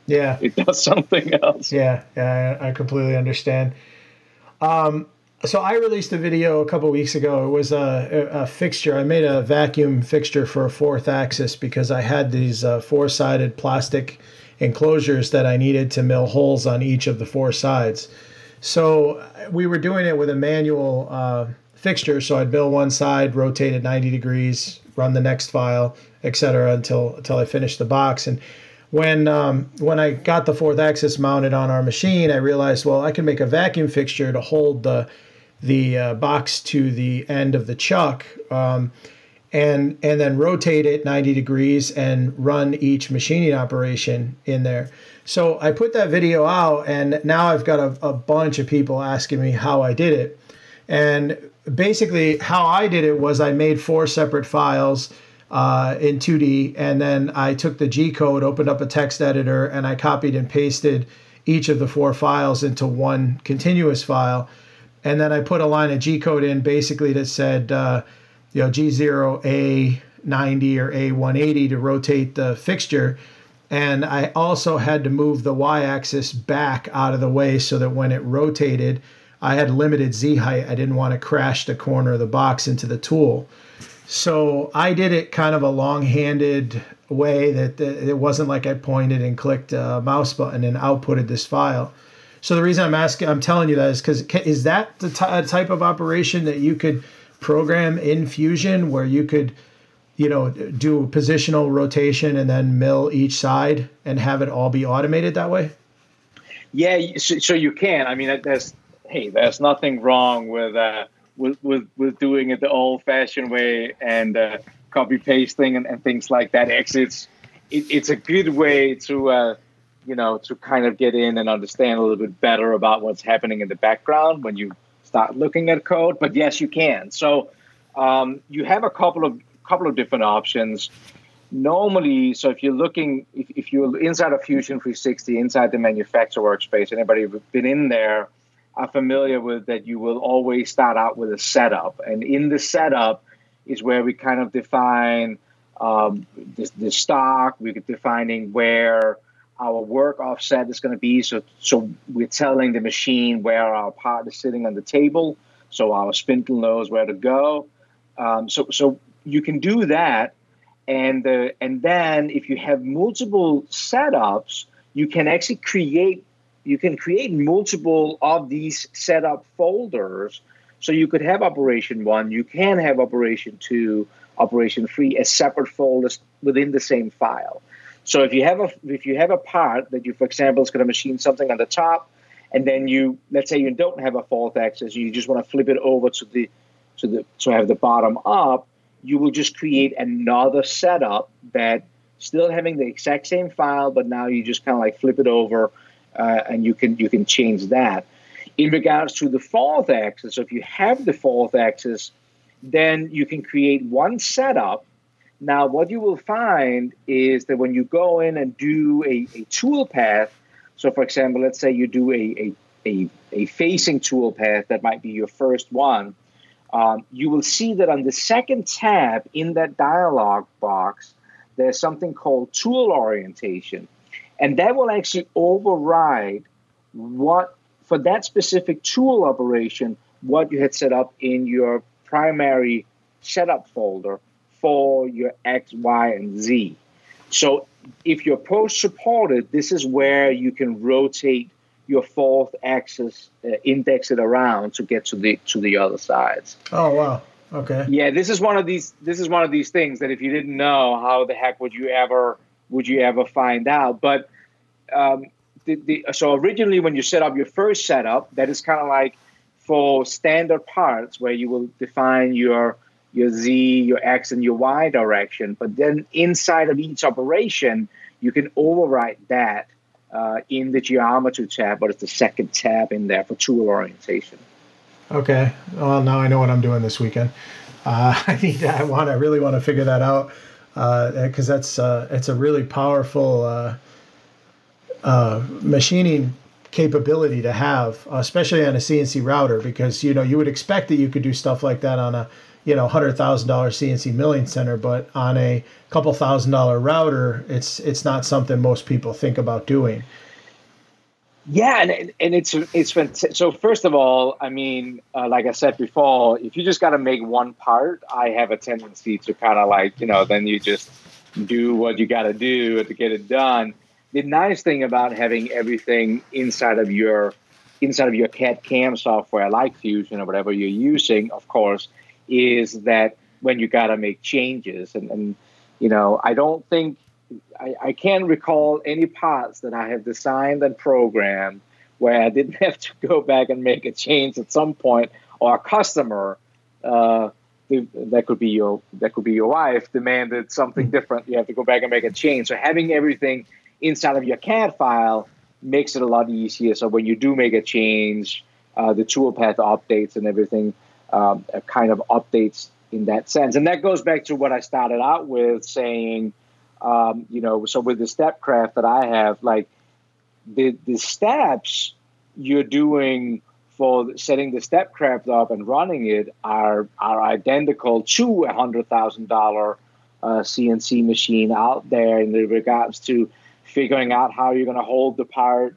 yeah, (laughs) it does something else. Yeah, yeah, I completely understand. Um, so I released a video a couple weeks ago. It was a, a, fixture. I made a vacuum fixture for a fourth axis because I had these uh, four-sided plastic enclosures that I needed to mill holes on each of the four sides. So we were doing it with a manual uh, fixture. So I'd mill one side, rotate it 90 degrees, run the next file, etc. until until I finished the box. And when um, when I got the fourth axis mounted on our machine, I realized, well, I can make a vacuum fixture to hold the the uh, box to the end of the chuck. Um, and and then rotate it 90 degrees and run each machining operation in there. So I put that video out, and now I've got a, a bunch of people asking me how I did it. And basically, how I did it was I made four separate files uh, in 2D, and then I took the G code, opened up a text editor, and I copied and pasted each of the four files into one continuous file. And then I put a line of G code in basically that said, uh, you know, G0, A90 or A180 to rotate the fixture and I also had to move the y-axis back out of the way so that when it rotated, I had limited z height. I didn't want to crash the corner of the box into the tool. So I did it kind of a long-handed way that it wasn't like I pointed and clicked a mouse button and outputted this file. So the reason I'm asking, I'm telling you that is because is that the t- type of operation that you could program in Fusion where you could you know, do positional rotation and then mill each side and have it all be automated that way? Yeah, so, so you can. I mean, there's hey, there's nothing wrong with uh, with, with with doing it the old-fashioned way and uh, copy pasting and, and things like that. Actually, it's it, it's a good way to uh, you know to kind of get in and understand a little bit better about what's happening in the background when you start looking at code. But yes, you can. So um, you have a couple of couple of different options. Normally, so if you're looking, if, if you're inside of Fusion 360, inside the manufacturer workspace, anybody who's been in there are familiar with that you will always start out with a setup. And in the setup is where we kind of define um, the, the stock, we're defining where our work offset is going to be. So, so we're telling the machine where our part is sitting on the table, so our spindle knows where to go. Um, so, so you can do that, and uh, and then if you have multiple setups, you can actually create you can create multiple of these setup folders. So you could have operation one, you can have operation two, operation three as separate folders within the same file. So if you have a if you have a part that you, for example, is going to machine something on the top, and then you let's say you don't have a fourth axis, you just want to flip it over to the to the to have the bottom up, you will just create another setup that still having the exact same file, but now you just kind of like flip it over, uh, and you can you can change that. In regards to the fourth axis, so if you have the fourth axis, then you can create one setup. Now, what you will find is that when you go in and do a, a tool path, so for example, let's say you do a, a, a, a facing tool path that might be your first one, um, you will see that on the second tab in that dialog box, there's something called tool orientation. And that will actually override what, for that specific tool operation, what you had set up in your primary setup folder for your X, Y, and Z. So if you're post supported, this is where you can rotate your fourth axis, uh, index it around to get to the to the other sides. Oh wow. Okay. Yeah, this is one of these. This is one of these things that if you didn't know, how the heck would you ever would you ever find out? But um, the, the, so originally, when you set up your first setup, that is kind of like for standard parts where you will define your your z, your x, and your y direction. But then inside of each operation, you can overwrite that uh, in the geometry tab, but it's the second tab in there for tool orientation. Okay. Well, now I know what I'm doing this weekend. Uh, (laughs) I need. I want. I really want to figure that out because uh, that's uh, it's a really powerful uh, machining capability to have, especially on a CNC router, because you know you would expect that you could do stuff like that on a you know hundred thousand dollar CNC milling center, but on a couple thousand dollar router, it's it's not something most people think about doing. Yeah, and and it's it's been so. First of all, I mean, uh, like I said before, if you just got to make one part, I have a tendency to kind of like you know, then you just do what you got to do to get it done. The nice thing about having everything inside of your inside of your CAD CAM software, like Fusion or whatever you're using, of course, is that when you got to make changes. And, and, you know, I don't think, I, I can't recall any parts that I have designed and programmed where I didn't (laughs) have to go back and make a change at some point, or a customer, uh, that could be your that could be your wife demanded something different. You have to go back and make a change. So having everything inside of your CAD file makes it a lot easier. So when you do make a change, uh, the toolpath updates and everything um, kind of updates in that sense. And that goes back to what I started out with saying, um, you know, so with the StepCraft that I have, like the the steps you're doing for setting the StepCraft up and running it are are identical to a hundred thousand dollar uh, CNC machine out there in regards to figuring out how you're going to hold the part,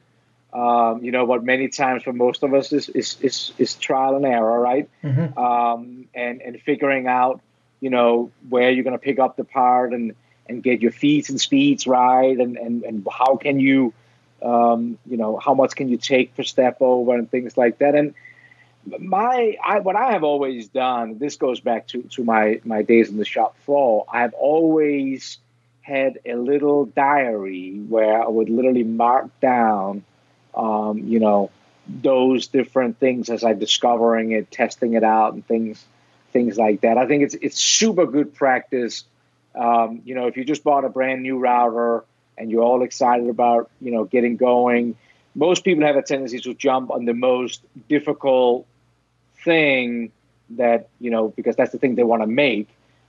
um, you know, what many times for most of us is is is, is trial and error, right? Mm-hmm. Um, and and figuring out, you know, where you're going to pick up the part and and get your feeds and speeds right, and and and how can you, um, you know, how much can you take per step over and things like that. And my I, what I have always done, this goes back to to my my days in the shop floor. I've always had a little diary where I would literally mark down um, you know, those different things as I'm discovering it, testing it out, and things things like that. I think it's it's super good practice. Um, you know, if you just bought a brand new router and you're all excited about you know getting going, most people have a tendency to jump on the most difficult thing that you know because that's the thing they want to make.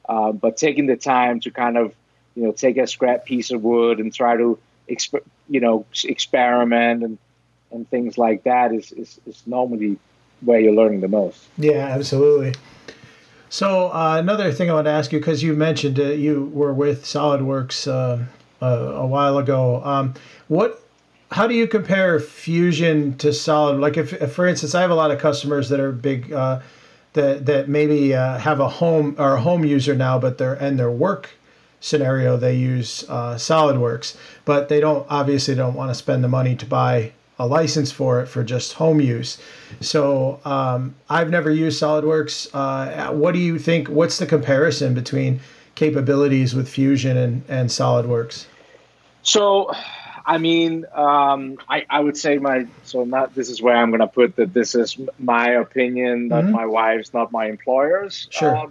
Uh, but taking the time to kind of you know take a scrap piece of wood and try to exp- you know experiment and and things like that is, is, is normally where you're learning the most. Yeah, absolutely. So uh, another thing I want to ask you, because you mentioned you were with SolidWorks uh, a while ago. Um, what, how do you compare Fusion to Solid? Like, if, if, for instance, I have a lot of customers that are big, uh, that that maybe uh, have a home or a home user now, but they're and their work scenario they use uh, SolidWorks, but they don't obviously don't want to spend the money to buy a license for it for just home use. So um, I've never used SolidWorks. Uh, what do you think? What's the comparison between capabilities with Fusion and, and SolidWorks? So, I mean, um, I, I would say my so not this is where I'm going to put that this is my opinion, not mm-hmm. my wife's, not my employer's, sure, uh,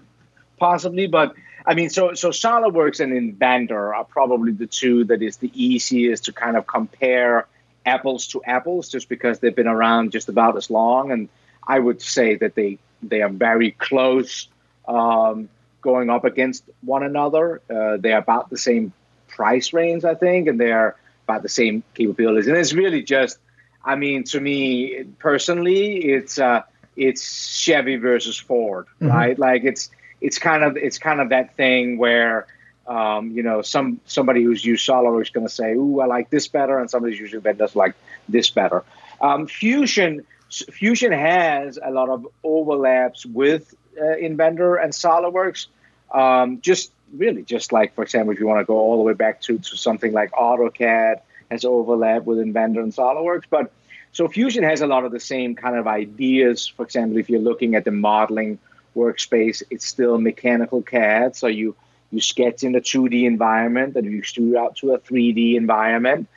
possibly, but. I mean, so so SolidWorks and Inventor are probably the two that is the easiest to kind of compare apples to apples, just because they've been around just about as long. And I would say that they they are very close, um, going up against one another. Uh, they are about the same price range, I think, and they are about the same capabilities. And it's really just, I mean, to me personally, it's uh, it's Chevy versus Ford, mm-hmm. right? Like it's it's kind of it's kind of that thing where um, you know some somebody who's used SolidWorks is going to say, "Ooh, I like this better," and somebody's using does like this better. Um, Fusion Fusion has a lot of overlaps with uh, Inventor and SolidWorks. Um, just really, just like for example, if you want to go all the way back to to something like AutoCAD has overlap with Inventor and SolidWorks, but so Fusion has a lot of the same kind of ideas. For example, if you're looking at the modeling workspace, it's still mechanical CAD. So you you sketch in a 2D environment and you extrude out to a 3D environment.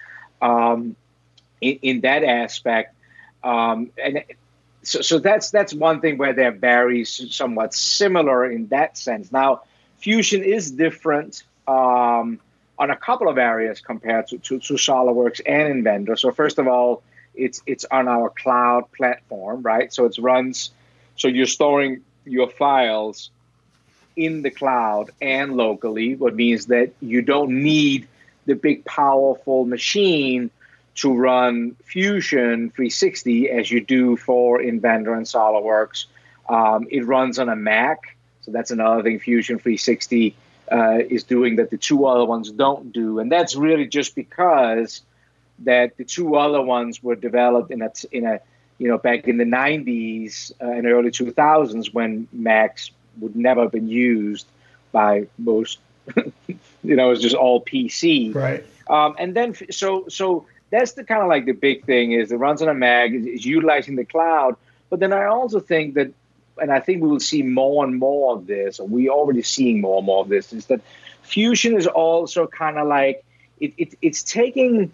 Um, in, in, that aspect, um, and so, so that's that's one thing where they're very somewhat similar in that sense. Now, Fusion is different um, on a couple of areas compared to, to, to SolidWorks and Inventor. So first of all, it's it's on our cloud platform, right? So it runs. So you're storing your files in the cloud and locally, what means that you don't need the big powerful machine to run Fusion 360 as you do for Inventor and SolidWorks. Um, it runs on a Mac, so that's another thing Fusion 360 uh, is doing that the two other ones don't do, and that's really just because that the two other ones were developed in a in a you know back in the 90s uh, and early 2000s when Macs would never have been used by most. (laughs) you know, it's just all PC. Right. Um, and then so so that's the kind of like the big thing is it runs on a Mac, is, is utilizing the cloud. But then I also think that, and I think we will see more and more of this, or we already seeing more and more of this, is that Fusion is also kind of like it, it, it's taking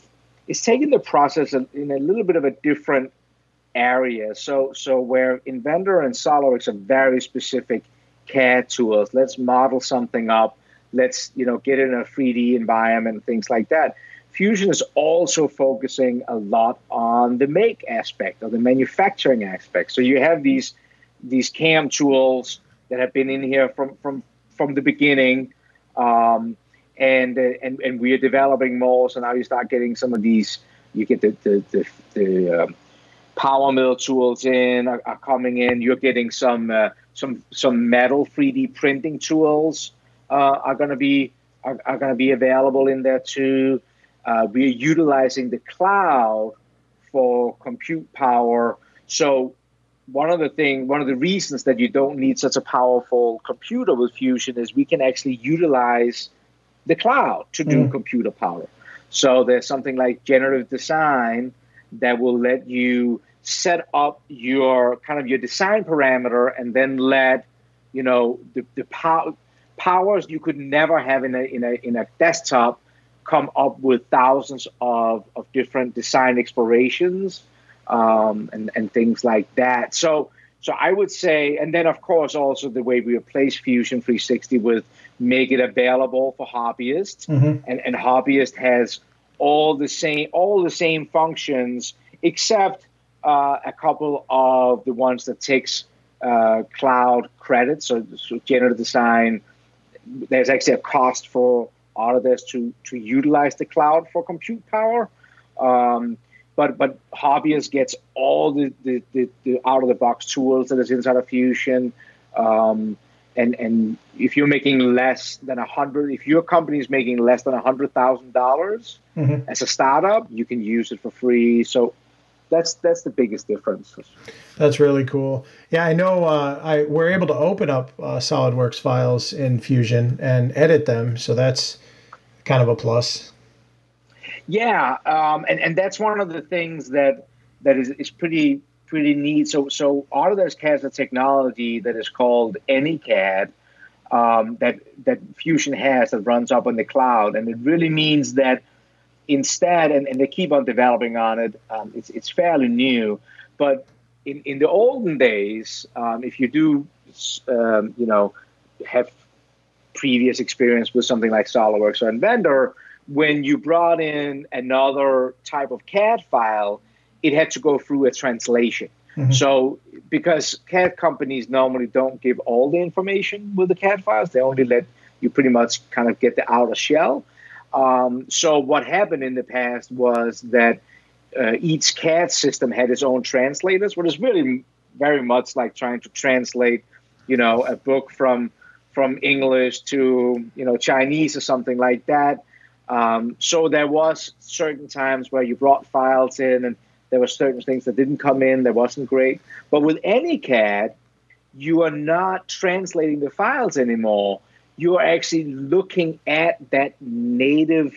it's taking the process in a little bit of a different area. So so where Inventor and SolidWorks are very specific CAD tools. Let's model something up. Let's you know get in a 3D environment, things like that. Fusion is also focusing a lot on the make aspect or the manufacturing aspect. So you have these these CAM tools that have been in here from from from the beginning, um, and, and and we are developing more. So now you start getting some of these. You get the the the, the um, PowerMill tools in are, are, coming in. You're getting some uh, some some metal 3D printing tools uh, are going to be are, are going to be available in there too. Uh, we are utilizing the cloud for compute power. So one of the thing, one of the reasons that you don't need such a powerful computer with Fusion is we can actually utilize the cloud to do mm. computer power. So there's something like generative design that will let you set up your kind of your design parameter and then let you know the, the power powers you could never have in a in a in a desktop come up with thousands of, of different design explorations um, and, and things like that. So so I would say, and then of course also the way we replace Fusion 360 with make it available for hobbyists, mm-hmm. and, and hobbyist has all the same all the same functions except uh, a couple of the ones that takes uh, cloud credits, so, so generative design. There's actually a cost for Autodesk to to utilize the cloud for compute power. Um, but but Hobbyist gets all the, the, the, the out of the box tools that is inside of Fusion. Um, and and if you're making less than a hundred, if your company is making less than a hundred thousand dollars mm-hmm. as a startup, you can use it for free. So that's that's the biggest difference. That's really cool. Yeah, I know. Uh, I we're able to open up uh, SolidWorks files in Fusion and edit them, so that's kind of a plus. Yeah, um, and and that's one of the things that that is, is pretty pretty neat. So so Autodesk has a technology that is called AnyCAD um, that that Fusion has that runs up on the cloud, and it really means that instead, and, and they keep on developing on it. Um, it's it's fairly new, but in in the olden days, um, if you do, um, you know, have previous experience with something like SolidWorks or Inventor, when you brought in another type of CAD file, it had to go through a translation. Mm-hmm. So, because CAD companies normally don't give all the information with the CAD files, they only let you pretty much kind of get the outer shell. Um, so, what happened in the past was that uh, each CAD system had its own translators, which is really very much like trying to translate, you know, a book from from English to you know Chinese or something like that. Um, so there was certain times where you brought files in and there were certain things that didn't come in that wasn't great. But with AnyCAD, you are not translating the files anymore. You are actually looking at that native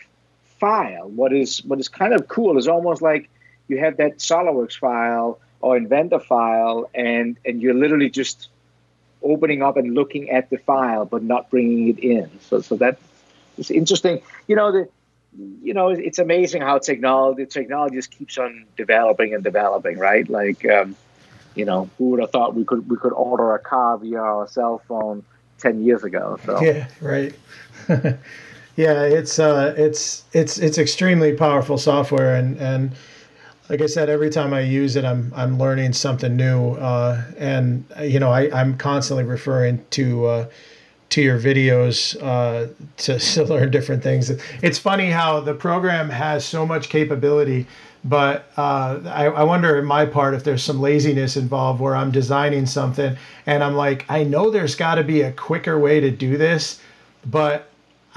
file. What is what is kind of cool is almost like you have that SolidWorks file or Inventor file, and and you're literally just opening up and looking at the file, but not bringing it in. So so that is interesting. You know the you know, it's amazing how technology technology just keeps on developing and developing, right? Like, um, you know, who would have thought we could we could order a car via our cell phone ten years ago? So yeah, right. (laughs) yeah, it's uh, it's it's it's extremely powerful software, and and like I said, every time I use it, I'm I'm learning something new, uh, and you know, I I'm constantly referring to. Uh, to your videos uh, to, (laughs) to learn different things. It's funny how the program has so much capability, but uh, I, I, wonder in my part if there's some laziness involved where I'm designing something and I'm like, I know there's got to be a quicker way to do this, but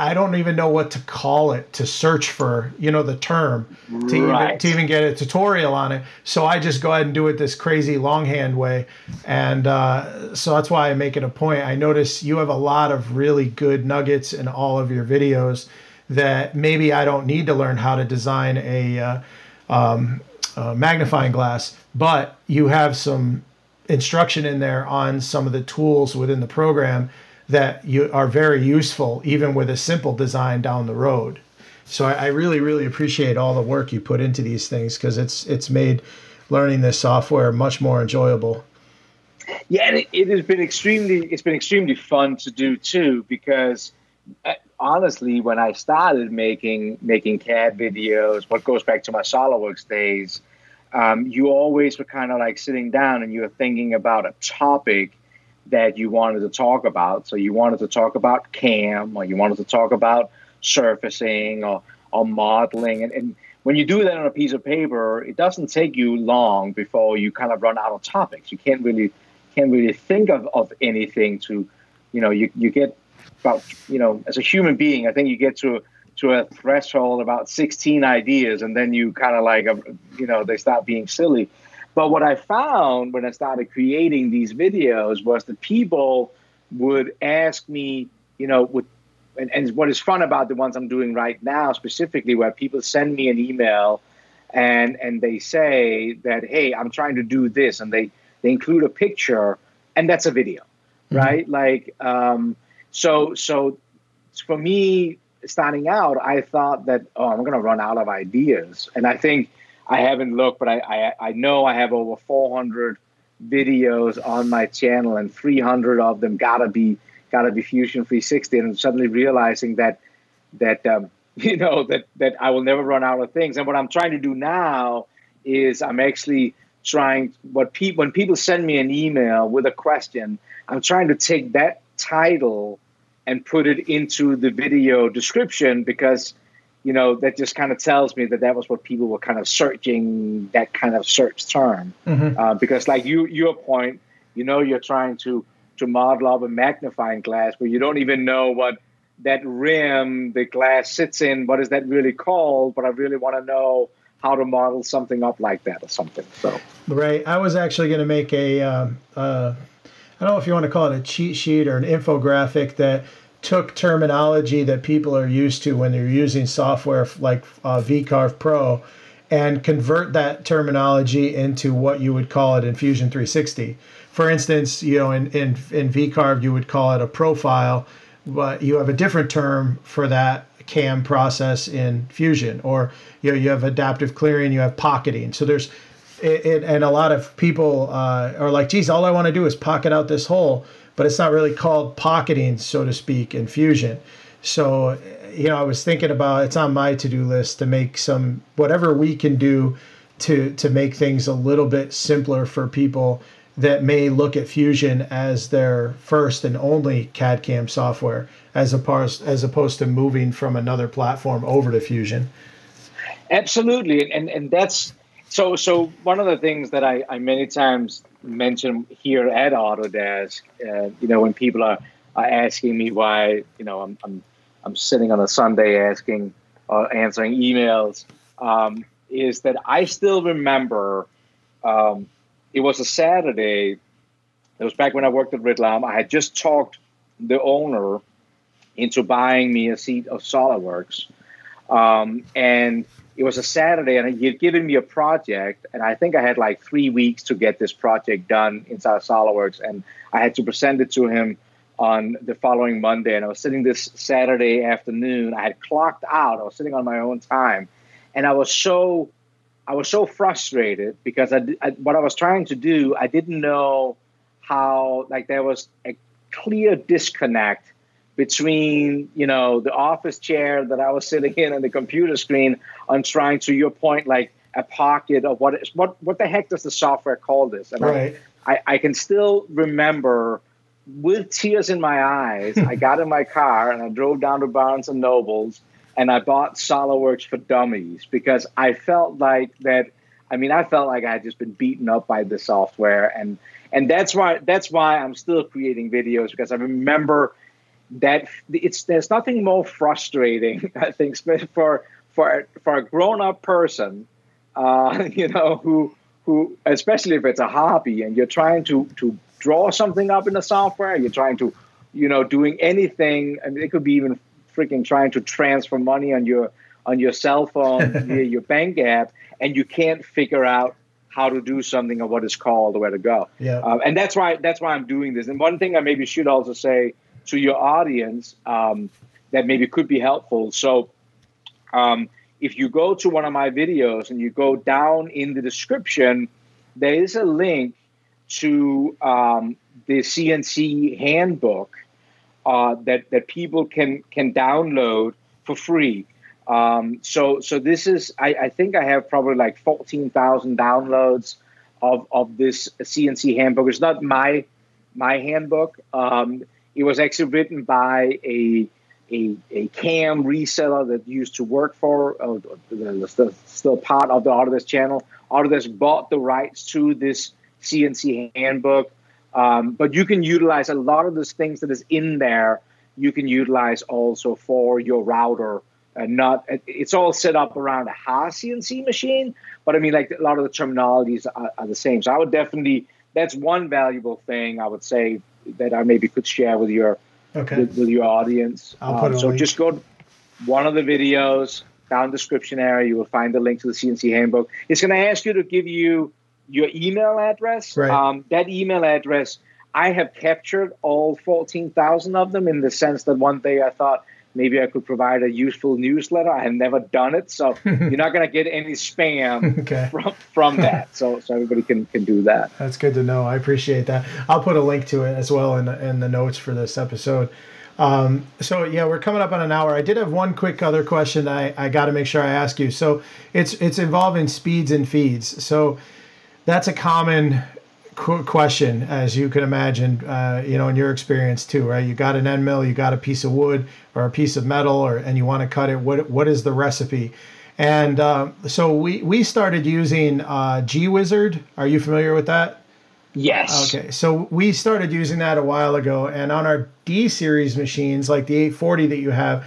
I don't even know what to call it to search for, you know, the term to, right. even, to even get a tutorial on it. So I just go ahead and do it this crazy longhand way. And uh, so that's why I make it a point. I notice you have a lot of really good nuggets in all of your videos that maybe I don't need to learn how to design a, uh, um, a magnifying glass, but you have some instruction in there on some of the tools within the program that you are very useful even with a simple design down the road. So I, I really, really appreciate all the work you put into these things because it's it's made learning this software much more enjoyable. Yeah, and it, it, has been extremely it's been extremely fun to do too because uh, honestly, when I started making making CAD videos, what goes back to my SolidWorks days, um, you always were kind of like sitting down and you were thinking about a topic that you wanted to talk about. So you wanted to talk about CAM or you wanted to talk about surfacing or, or modeling. And, and when you do that on a piece of paper, it doesn't take you long before you kind of run out of topics. You can't really can't really think of, of anything to, you know, you, you get about, you know, as a human being, I think you get to to a threshold about 16 ideas and then you kind of like, you know, they start being silly. But what I found when I started creating these videos was that people would ask me, you know, would, and, and what is fun about the ones I'm doing right now specifically, where people send me an email and and they say that, hey, I'm trying to do this, and they they include a picture, and that's a video, mm-hmm. right? Like, um, so so for me starting out, I thought that oh, I'm going to run out of ideas, and I think I haven't looked, but I, I, I know I have over 400 videos on my channel, and 300 of them gotta be gotta be Fusion 360. And I'm suddenly realizing that that um, (laughs) you know that that I will never run out of things. And what I'm trying to do now is I'm actually trying what people when people send me an email with a question, I'm trying to take that title and put it into the video description because you know, that just kind of tells me that that was what people were kind of searching that kind of search term. Mm-hmm. Uh, because, like you, your point, you know, you're trying to to model up a magnifying glass, but you don't even know what that rim the glass sits in. What is that really called? But I really want to know how to model something up like that or something. So, right, I was actually going to make a. Um, uh, I don't know if you want to call it a cheat sheet or an infographic that took terminology that people are used to when they're using software like uh, VCarve Pro and convert that terminology into what you would call it in Fusion 360. For instance, you know, in, in, in VCarve, you would call it a profile, but you have a different term for that CAM process in Fusion, or you know, you have adaptive clearing, you have pocketing. So there's, it, it and a lot of people uh, are like, geez, all I want to do is pocket out this hole, but it's not really called pocketing, so to speak, in Fusion. So you know, I was thinking about it's on my to do list to make some whatever we can do to to make things a little bit simpler for people that may look at Fusion as their first and only CAD CAM software, as opposed as opposed to moving from another platform over to Fusion. Absolutely, and and that's so so. One of the things that I, I many times mention here at Autodesk, uh, you know, when people are, are asking me why, you know, I'm, I'm I'm sitting on a Sunday asking, uh, answering emails, um, is that I still remember um, it was a Saturday. It was back when I worked at Ridlam. I had just talked the owner into buying me a seat of SolidWorks. Um, and it was a Saturday, and he had given me a project, and I think I had like three weeks to get this project done inside SolidWorks, and I had to present it to him on the following Monday, and I was sitting this Saturday afternoon. I had clocked out. I was sitting on my own time, and I was so I was so frustrated because I, I, what I was trying to do, I didn't know how like there was a clear disconnect between you know the office chair that I was sitting in and the computer screen on trying to your point like a pocket of what is what what the heck does the software call this? And right. I, I, I can still remember with tears in my eyes, I got in my car and I drove down to Barnes and Nobles and I bought SolidWorks for Dummies because I felt like that. I mean, I felt like I had just been beaten up by the software, and and that's why that's why I'm still creating videos because I remember that it's there's nothing more frustrating (laughs) I think for for for a grown up person, uh, (laughs) you know, who who especially if it's a hobby and you're trying to to draw something up in the software. You're trying to, you know, doing anything. I mean, it could be even freaking trying to transfer money on your on your cell phone (laughs) via your bank app, and you can't figure out how to do something or what it's called or where to go. Yeah. Um, and that's why that's why I'm doing this. And one thing I maybe should also say to your audience um, that maybe could be helpful. So. Um, if you go to one of my videos and you go down in the description, there is a link to um, the CNC handbook uh, that that people can can download for free. Um, so so this is I, I, think I have probably like fourteen thousand downloads of of this CNC handbook. It's not my my handbook. Um, it was actually written by a a, a CAM reseller that used to work for uh, still, still part of the Autodesk channel. Autodesk bought the rights to this CNC handbook. Um, but you can utilize a lot of those things that is in there. You can utilize also for your router. And not it's all set up around a Haas CNC machine, but I mean, like a lot of the terminologies are, are the same. So I would definitely that's one valuable thing I would say that I maybe could share with your okay. with, with your audience. Um, so just go to one of the videos down the description area. You will find the link to the CNC handbook. It's going to ask you to give you your email address. Right. Um, that email address, I have captured all 14,000 of them in the sense that one day I thought maybe I could provide a useful newsletter. I have never done it, so (laughs) you're not going to get any spam (laughs) okay. from, from (laughs) that. So, so everybody can, can do that. That's good to know. I appreciate that. I'll put a link to it as well in the, in the notes for this episode. Um, so yeah, we're coming up on an hour. I did have one quick other question I, I got to make sure I ask you. So it's it's involving speeds and feeds. So that's a common question, as you can imagine, uh, you know, in your experience too, right? You got an end mill, you got a piece of wood or a piece of metal, or and you want to cut it. What what is the recipe? And uh, so we we started using uh, GWizard. Are you familiar with that? Yes. Okay, so we started using that a while ago, and on our D series machines, like the 840 that you have,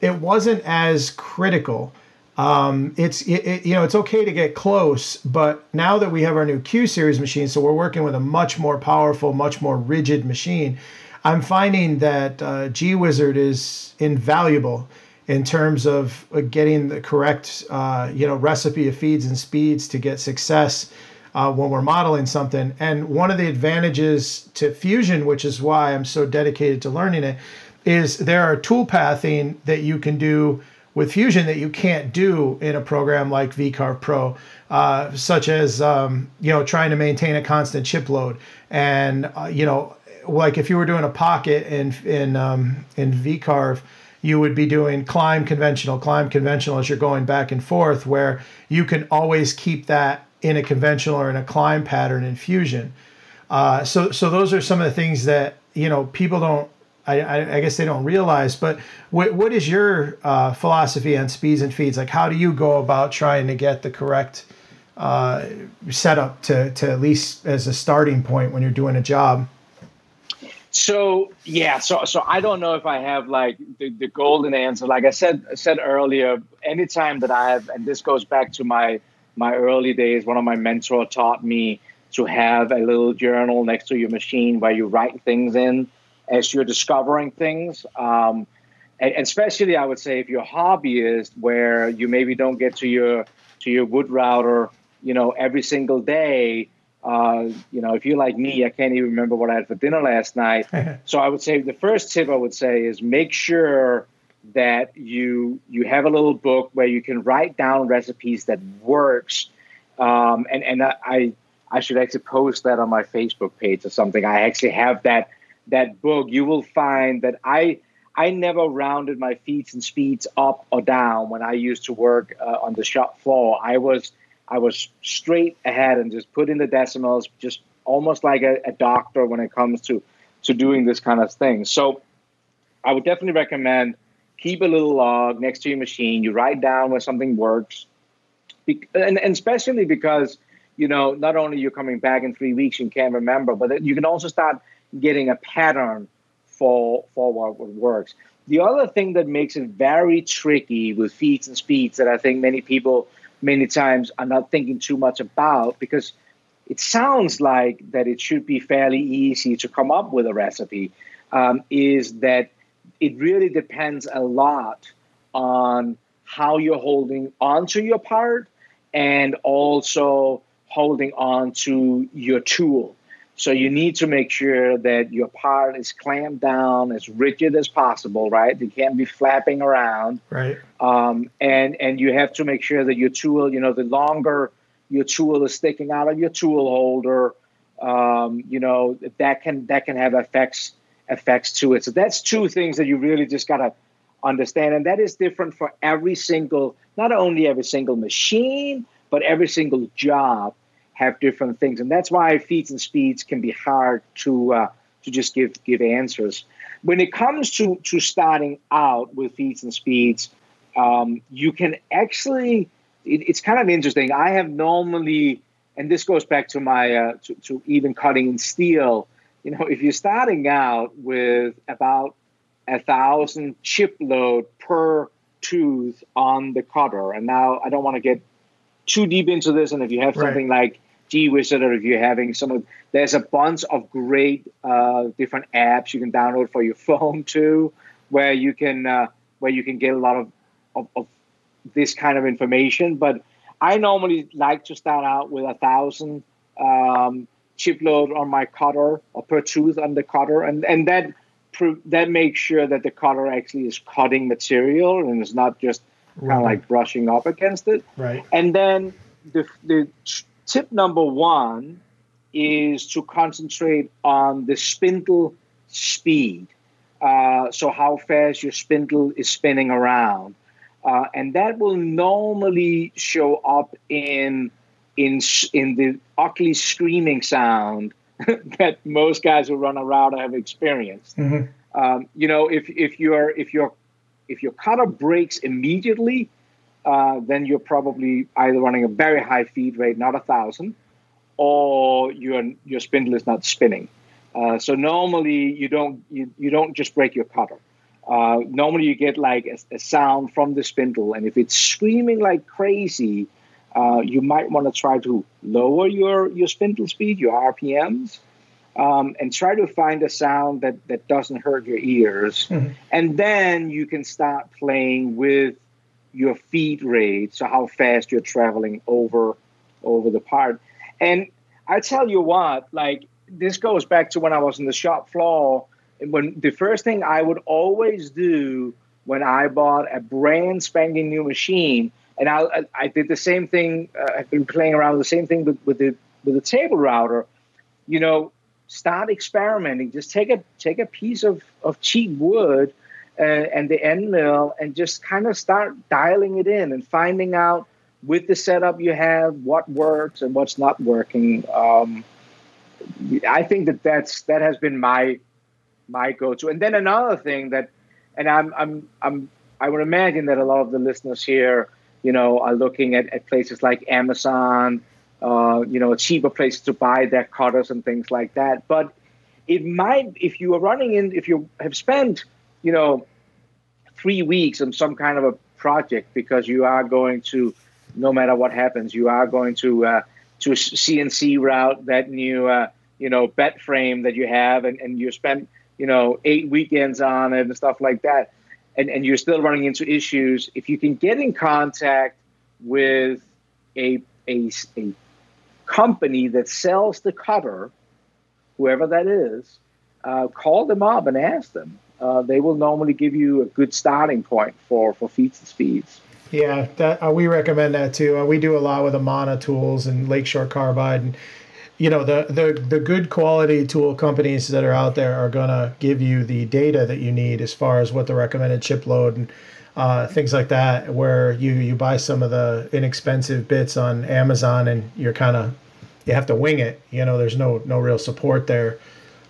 it wasn't as critical um, it's it, it, you know it's okay to get close, but now that we have our new Q series machine, so we're working with a much more powerful, much more rigid machine. I'm finding that uh, GWizard is invaluable in terms of uh, getting the correct, uh, you know, recipe of feeds and speeds to get success uh, when we're modeling something. And one of the advantages to Fusion, which is why I'm so dedicated to learning it, is there are tool pathing that you can do with Fusion that you can't do in a program like vCarve Pro, uh, such as um, you know trying to maintain a constant chip load, and uh, you know like if you were doing a pocket in in um, in vCarve, you would be doing climb conventional, climb conventional as you're going back and forth, where you can always keep that in a conventional or in a climb pattern in Fusion. Uh, so so those are some of the things that you know people don't I, I, guess they don't realize. But what, what is your uh, philosophy on speeds and feeds? Like, how do you go about trying to get the correct uh, setup to, to at least as a starting point when you're doing a job? So yeah, so so I don't know if I have like the, the golden answer. Like I said said earlier, anytime that I have, and this goes back to my my early days, one of my mentors taught me to have a little journal next to your machine where you write things in as you're discovering things. Um, and especially, I would say, if you're a hobbyist, where you maybe don't get to your to your wood router, you know, every single day. Uh, you know, if you're like me, I can't even remember what I had for dinner last night. (laughs) so I would say the first tip I would say is make sure that you you have a little book where you can write down recipes that works. Um, and and I I should actually post that on my Facebook page or something. I actually have that that book, you will find that I I never rounded my feeds and speeds up or down when I used to work uh, on the shop floor. I was I was straight ahead and just put in the decimals, just almost like a, a doctor when it comes to to doing this kind of thing. So I would definitely recommend keep a little log next to your machine. You write down when something works, and, and especially because you know not only you're coming back in three weeks and can't remember, but you can also start getting a pattern for for what works. The other thing that makes it very tricky with feeds and speeds that I think many people many times are not thinking too much about because it sounds like that it should be fairly easy to come up with a recipe um, is that it really depends a lot on how you're holding onto your part and also holding on to your tool so you need to make sure that your part is clamped down as rigid as possible, right? It can't be flapping around. Right. Um, and and you have to make sure that your tool, you know, the longer your tool is sticking out of your tool holder, um, you know, that can that can have effects effects to it. So that's two things that you really just gotta understand. And that is different for every single, not only every single machine, but every single job have different things, and that's why feeds and speeds can be hard to uh, to just give give answers. When it comes to to starting out with feeds and speeds, um, you can actually it, it's kind of interesting. I have normally, and this goes back to my uh, to, to even cutting in steel. You know, if you're starting out with about a thousand chip load per tooth on the cutter, and now I don't want to get too deep into this. And if you have something right. Like GWizard or if you're having some of there's a bunch of great uh, different apps you can download for your (laughs) phone too where you can uh, where you can get a lot of, of, of, this kind of information. But i normally like to start out with a thousand um, chip load on my cutter or per tooth on the cutter and and that that makes sure that the cutter actually is cutting material and it's not just kind of like brushing up against it. Right. And then the, the Tip number one is to concentrate on the spindle speed. Uh, so, how fast your spindle is spinning around. Uh, and that will normally show up in, in, in the ugly screaming sound (laughs) that most guys who run a router have experienced. Mm-hmm. Um, you know, if, if, your if, your if your cutter breaks immediately, uh, then you're probably either running a very high feed rate, not a thousand, or your your spindle is not spinning. Uh, so normally you don't you, you don't just break your cutter. Uh, normally you get like a, a, sound from the spindle, and if it's screaming like crazy, uh, you might want to try to lower your your spindle speed, your RPMs. um, and try to find a sound that, that doesn't hurt your ears. Mm-hmm. And then you can start playing with your feed rate, so how fast you're traveling over over the part. And I tell you what, like this goes back to when I was in the shop floor. And when the first thing I would always do when I bought a brand spanking new machine, and I, I did the same thing. Uh, I've been playing around with the same thing with, with the with the table router. You know, start experimenting. Just take a take a piece of of cheap wood uh, and the end mill, and just kind of start dialing it in and finding out with the setup you have what works and what's not working. Um, I think that that's that has been my my go-to. And then another thing that, and I'm I'm I'm I would imagine that a lot of the listeners here, you know, are looking at, at places like Amazon, uh, you know, cheaper places to buy their cutters and things like that. But it might, if you are running in, if you have spent, you know, three weeks on some kind of a project because you are going to, no matter what happens, you are going to uh, to CNC route that new, uh, you know, bed frame that you have, and, and you spent, you know, eight weekends on it and stuff like that, and and you're still running into issues. If you can get in contact with a a, a company that sells the cutter, whoever that is, uh, call them up and ask them. Uh, they will normally give you a good starting point for for feeds and speeds. Yeah, that uh, we recommend that too. Uh, we do a lot with Amana tools and Lakeshore Carbide, and you know the the the good quality tool companies that are out there are gonna give you the data that you need as far as what the recommended chip load and uh, things like that. Where you you buy some of the inexpensive bits on Amazon and you're kind of you have to wing it. You know, there's no no real support there.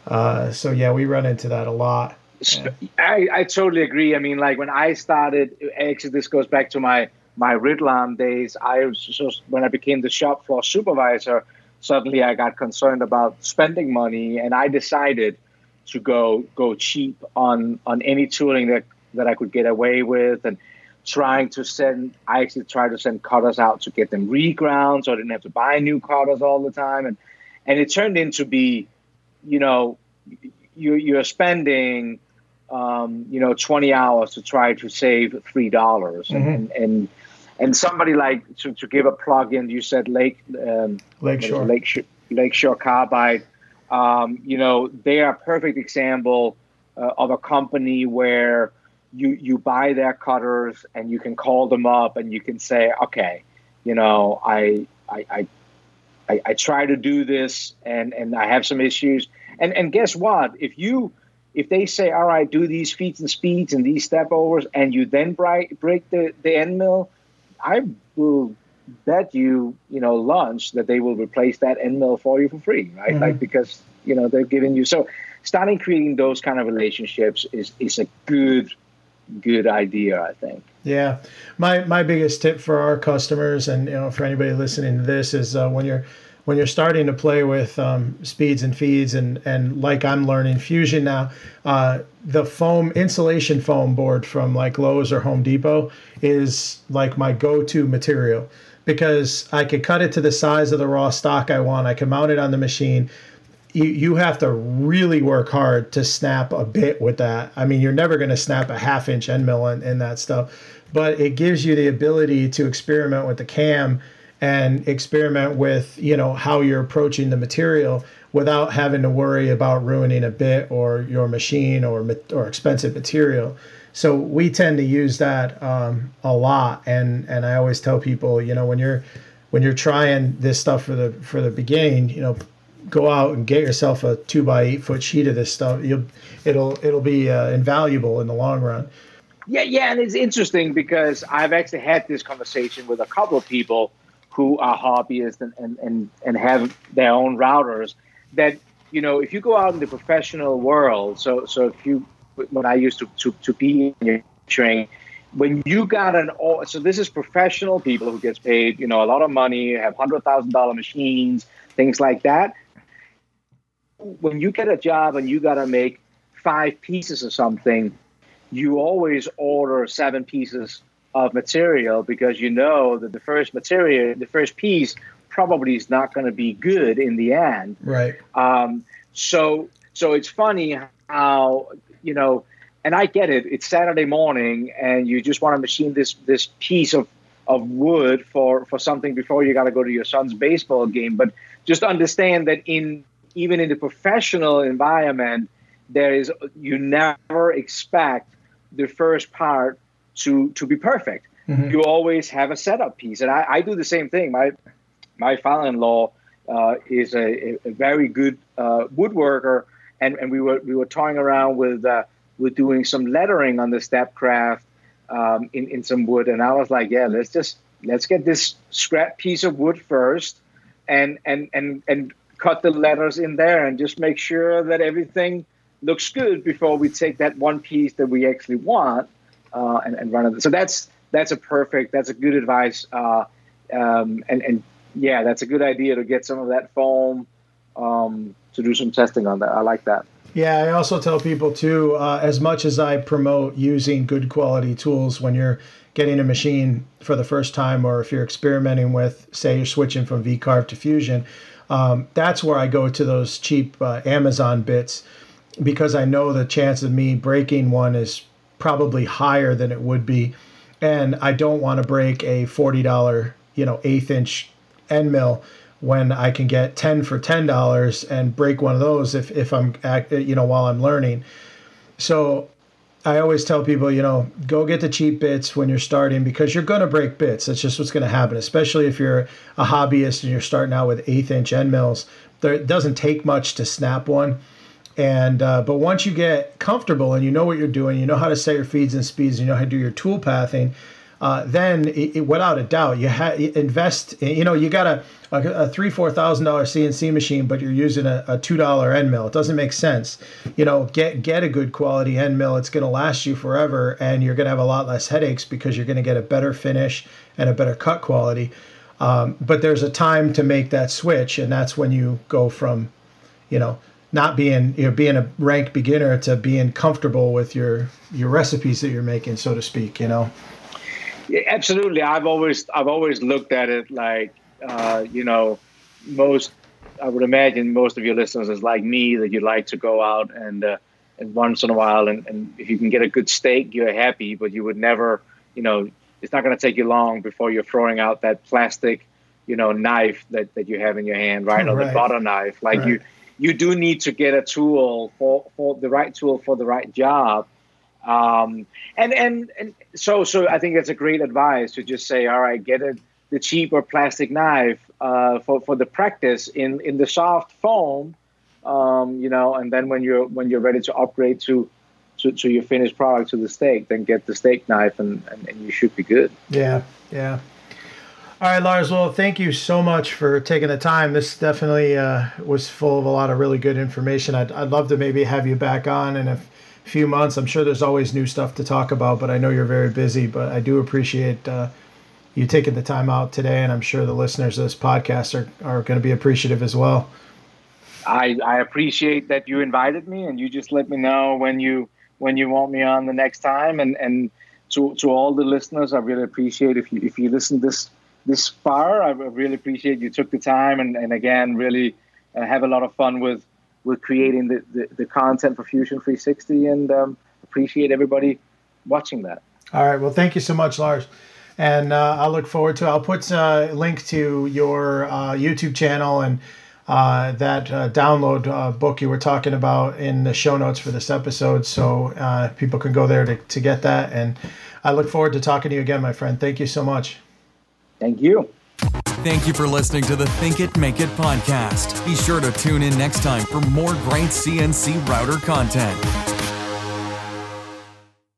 Uh, so yeah, we run into that a lot. Yeah. I, I totally agree. I mean, like when I started, eh, actually, this goes back to my my Ridlam days. I was just when I became the shop floor supervisor. Suddenly, I got concerned about spending money, and I decided to go go cheap on on any tooling that that I could get away with, and trying to send. I actually tried to send cutters out to get them reground, so I didn't have to buy new cutters all the time, and and it turned into be, you know, you you're spending um, you know, 20 hours to try to save three dollars, mm-hmm. and, and and somebody like to, to give a plug-in, you said Lake um, Lakeshore Lakeshore Lakeshore Carbide. Um, you know, they are a perfect example uh, of a company where you you buy their cutters and you can call them up and you can say, okay, you know, I I, I I, I, try to do this and, and I have some issues. And and guess what? If you if they say, all right, do these feeds and speeds and these step overs, and you then break, break the, the end mill, I will bet you, you know, lunch that they will replace that end mill for you for free, right? Mm-hmm. Like, because, you know, they're giving you. So starting creating those kind of relationships is, is a good, good idea, I think. Yeah. My, my biggest tip for our customers and, you know, for anybody listening to this is uh, when you're, when you're starting to play with um, speeds and feeds and and like I'm learning fusion now, uh, the foam insulation foam board from like Lowe's or Home Depot is like my go-to material because I could cut it to the size of the raw stock I want. I can mount it on the machine. You, you have to really work hard to snap a bit with that. I mean, you're never going to snap a half inch end mill in, in that stuff, but it gives you the ability to experiment with the cam and experiment with you know how you're approaching the material without having to worry about ruining a bit or your machine or or expensive material. So we tend to use that um, a lot, and and I always tell people, you know, when you're when you're trying this stuff for the for the beginning, you know, go out and get yourself a two by eight foot sheet of this stuff. You'll it'll it'll be uh, invaluable in the long run. Yeah, yeah, and it's interesting because I've actually had this conversation with a couple of people who are hobbyists and, and, and, and have their own routers that you know if you go out in the professional world so so if you when i used to to, to be in your training when you got an so this is professional people who gets paid you know a lot of money have hundred thousand dollar machines things like that. When you get a job and you got to make five pieces of something you always order seven pieces of material because you know that the first material, the first piece, probably is not going to be good in the end. Right. Um, So so it's funny how you know, and I get it. It's Saturday morning, and you just want to machine this this piece of of wood for for something before you got to go to your son's baseball game. But just understand that in even in the professional environment, there is you never expect the first part to to be perfect. Mm-hmm. You always have a setup piece, and I, I do the same thing. My my father-in-law uh, is a, a, very good uh, woodworker, and, and we were we were toying around with uh, with doing some lettering on the Stepcraft um, in in some wood, and I was like, yeah, let's just let's get this scrap piece of wood first, and and and and cut the letters in there, and just make sure that everything looks good before we take that one piece that we actually want uh, and, and run it. So that's that's a perfect, that's a good advice. Uh, um, and and yeah, that's a good idea to get some of that foam um, to do some testing on that. I like that. Yeah, I also tell people too, uh, as much as I promote using good quality tools when you're getting a machine for the first time, or if you're experimenting with, say, you're switching from VCarve to Fusion, um, that's where I go to those cheap uh, Amazon bits because I know the chance of me breaking one is probably higher than it would be, and I don't want to break a forty dollar, you know, eighth inch end mill when I can get ten for ten dollars and break one of those if if I'm act, you know while I'm learning. So I always tell people, you know, go get the cheap bits when you're starting because you're going to break bits. That's just what's going to happen, especially if you're a hobbyist and you're starting out with eighth inch end mills. There, it doesn't take much to snap one. And uh, but once you get comfortable and you know what you're doing, you know how to set your feeds and speeds, you know how to do your tool pathing, uh, then it, it, without a doubt you ha- invest. You know you got a, a, a three four thousand dollar CNC machine, but you're using a, a two dollar end mill. It doesn't make sense. You know get get a good quality end mill. It's going to last you forever, and you're going to have a lot less headaches because you're going to get a better finish and a better cut quality. Um, but there's a time to make that switch, and that's when you go from, you know, not being you know being a rank beginner to being comfortable with your your recipes that you're making so to speak you know yeah, absolutely i've always i've always looked at it like uh, you know most i would imagine most of your listeners is like me that you like to go out and uh, and once in a while and, and if you can get a good steak you're happy but you would never you know it's not going to take you long before you're throwing out that plastic you know knife that, that you have in your hand right, right. or the butter knife like right. you you do need to get a tool for, for the right tool for the right job. Um, and, and, and so, so I think that's a great advice to just say, all right, get a, the cheaper plastic knife uh, for, for the practice in, in the soft foam, um, you know, and then when you're, when you're ready to upgrade to, to, to your finished product to the steak, then get the steak knife and, and, and you should be good. Yeah. Yeah. All right, Lars. Well, thank you so much for taking the time. This definitely uh, was full of a lot of really good information. I'd, I'd love to maybe have you back on in a few months. I'm sure there's always new stuff to talk about, but I know you're very busy. But I do appreciate uh, you taking the time out today, and I'm sure the listeners of this podcast are, are going to be appreciative as well. I, I appreciate that you invited me, and you just let me know when you when you want me on the next time. And and to to all the listeners, I really appreciate if you if you listen this this far. I really appreciate you took the time and, and again, really uh, have a lot of fun with with creating the, the, the content for Fusion 360 and um, appreciate everybody watching that. All right. Well, thank you so much, Lars. And uh, I'll look forward to. I'll put a link to your uh, YouTube channel and uh, that uh, download uh, book you were talking about in the show notes for this episode, so uh, people can go there to, to get that. And I look forward to talking to you again, my friend. Thank you so much. Thank you. Thank you for listening to the Think It Make It podcast. Be sure to tune in next time for more great CNC router content.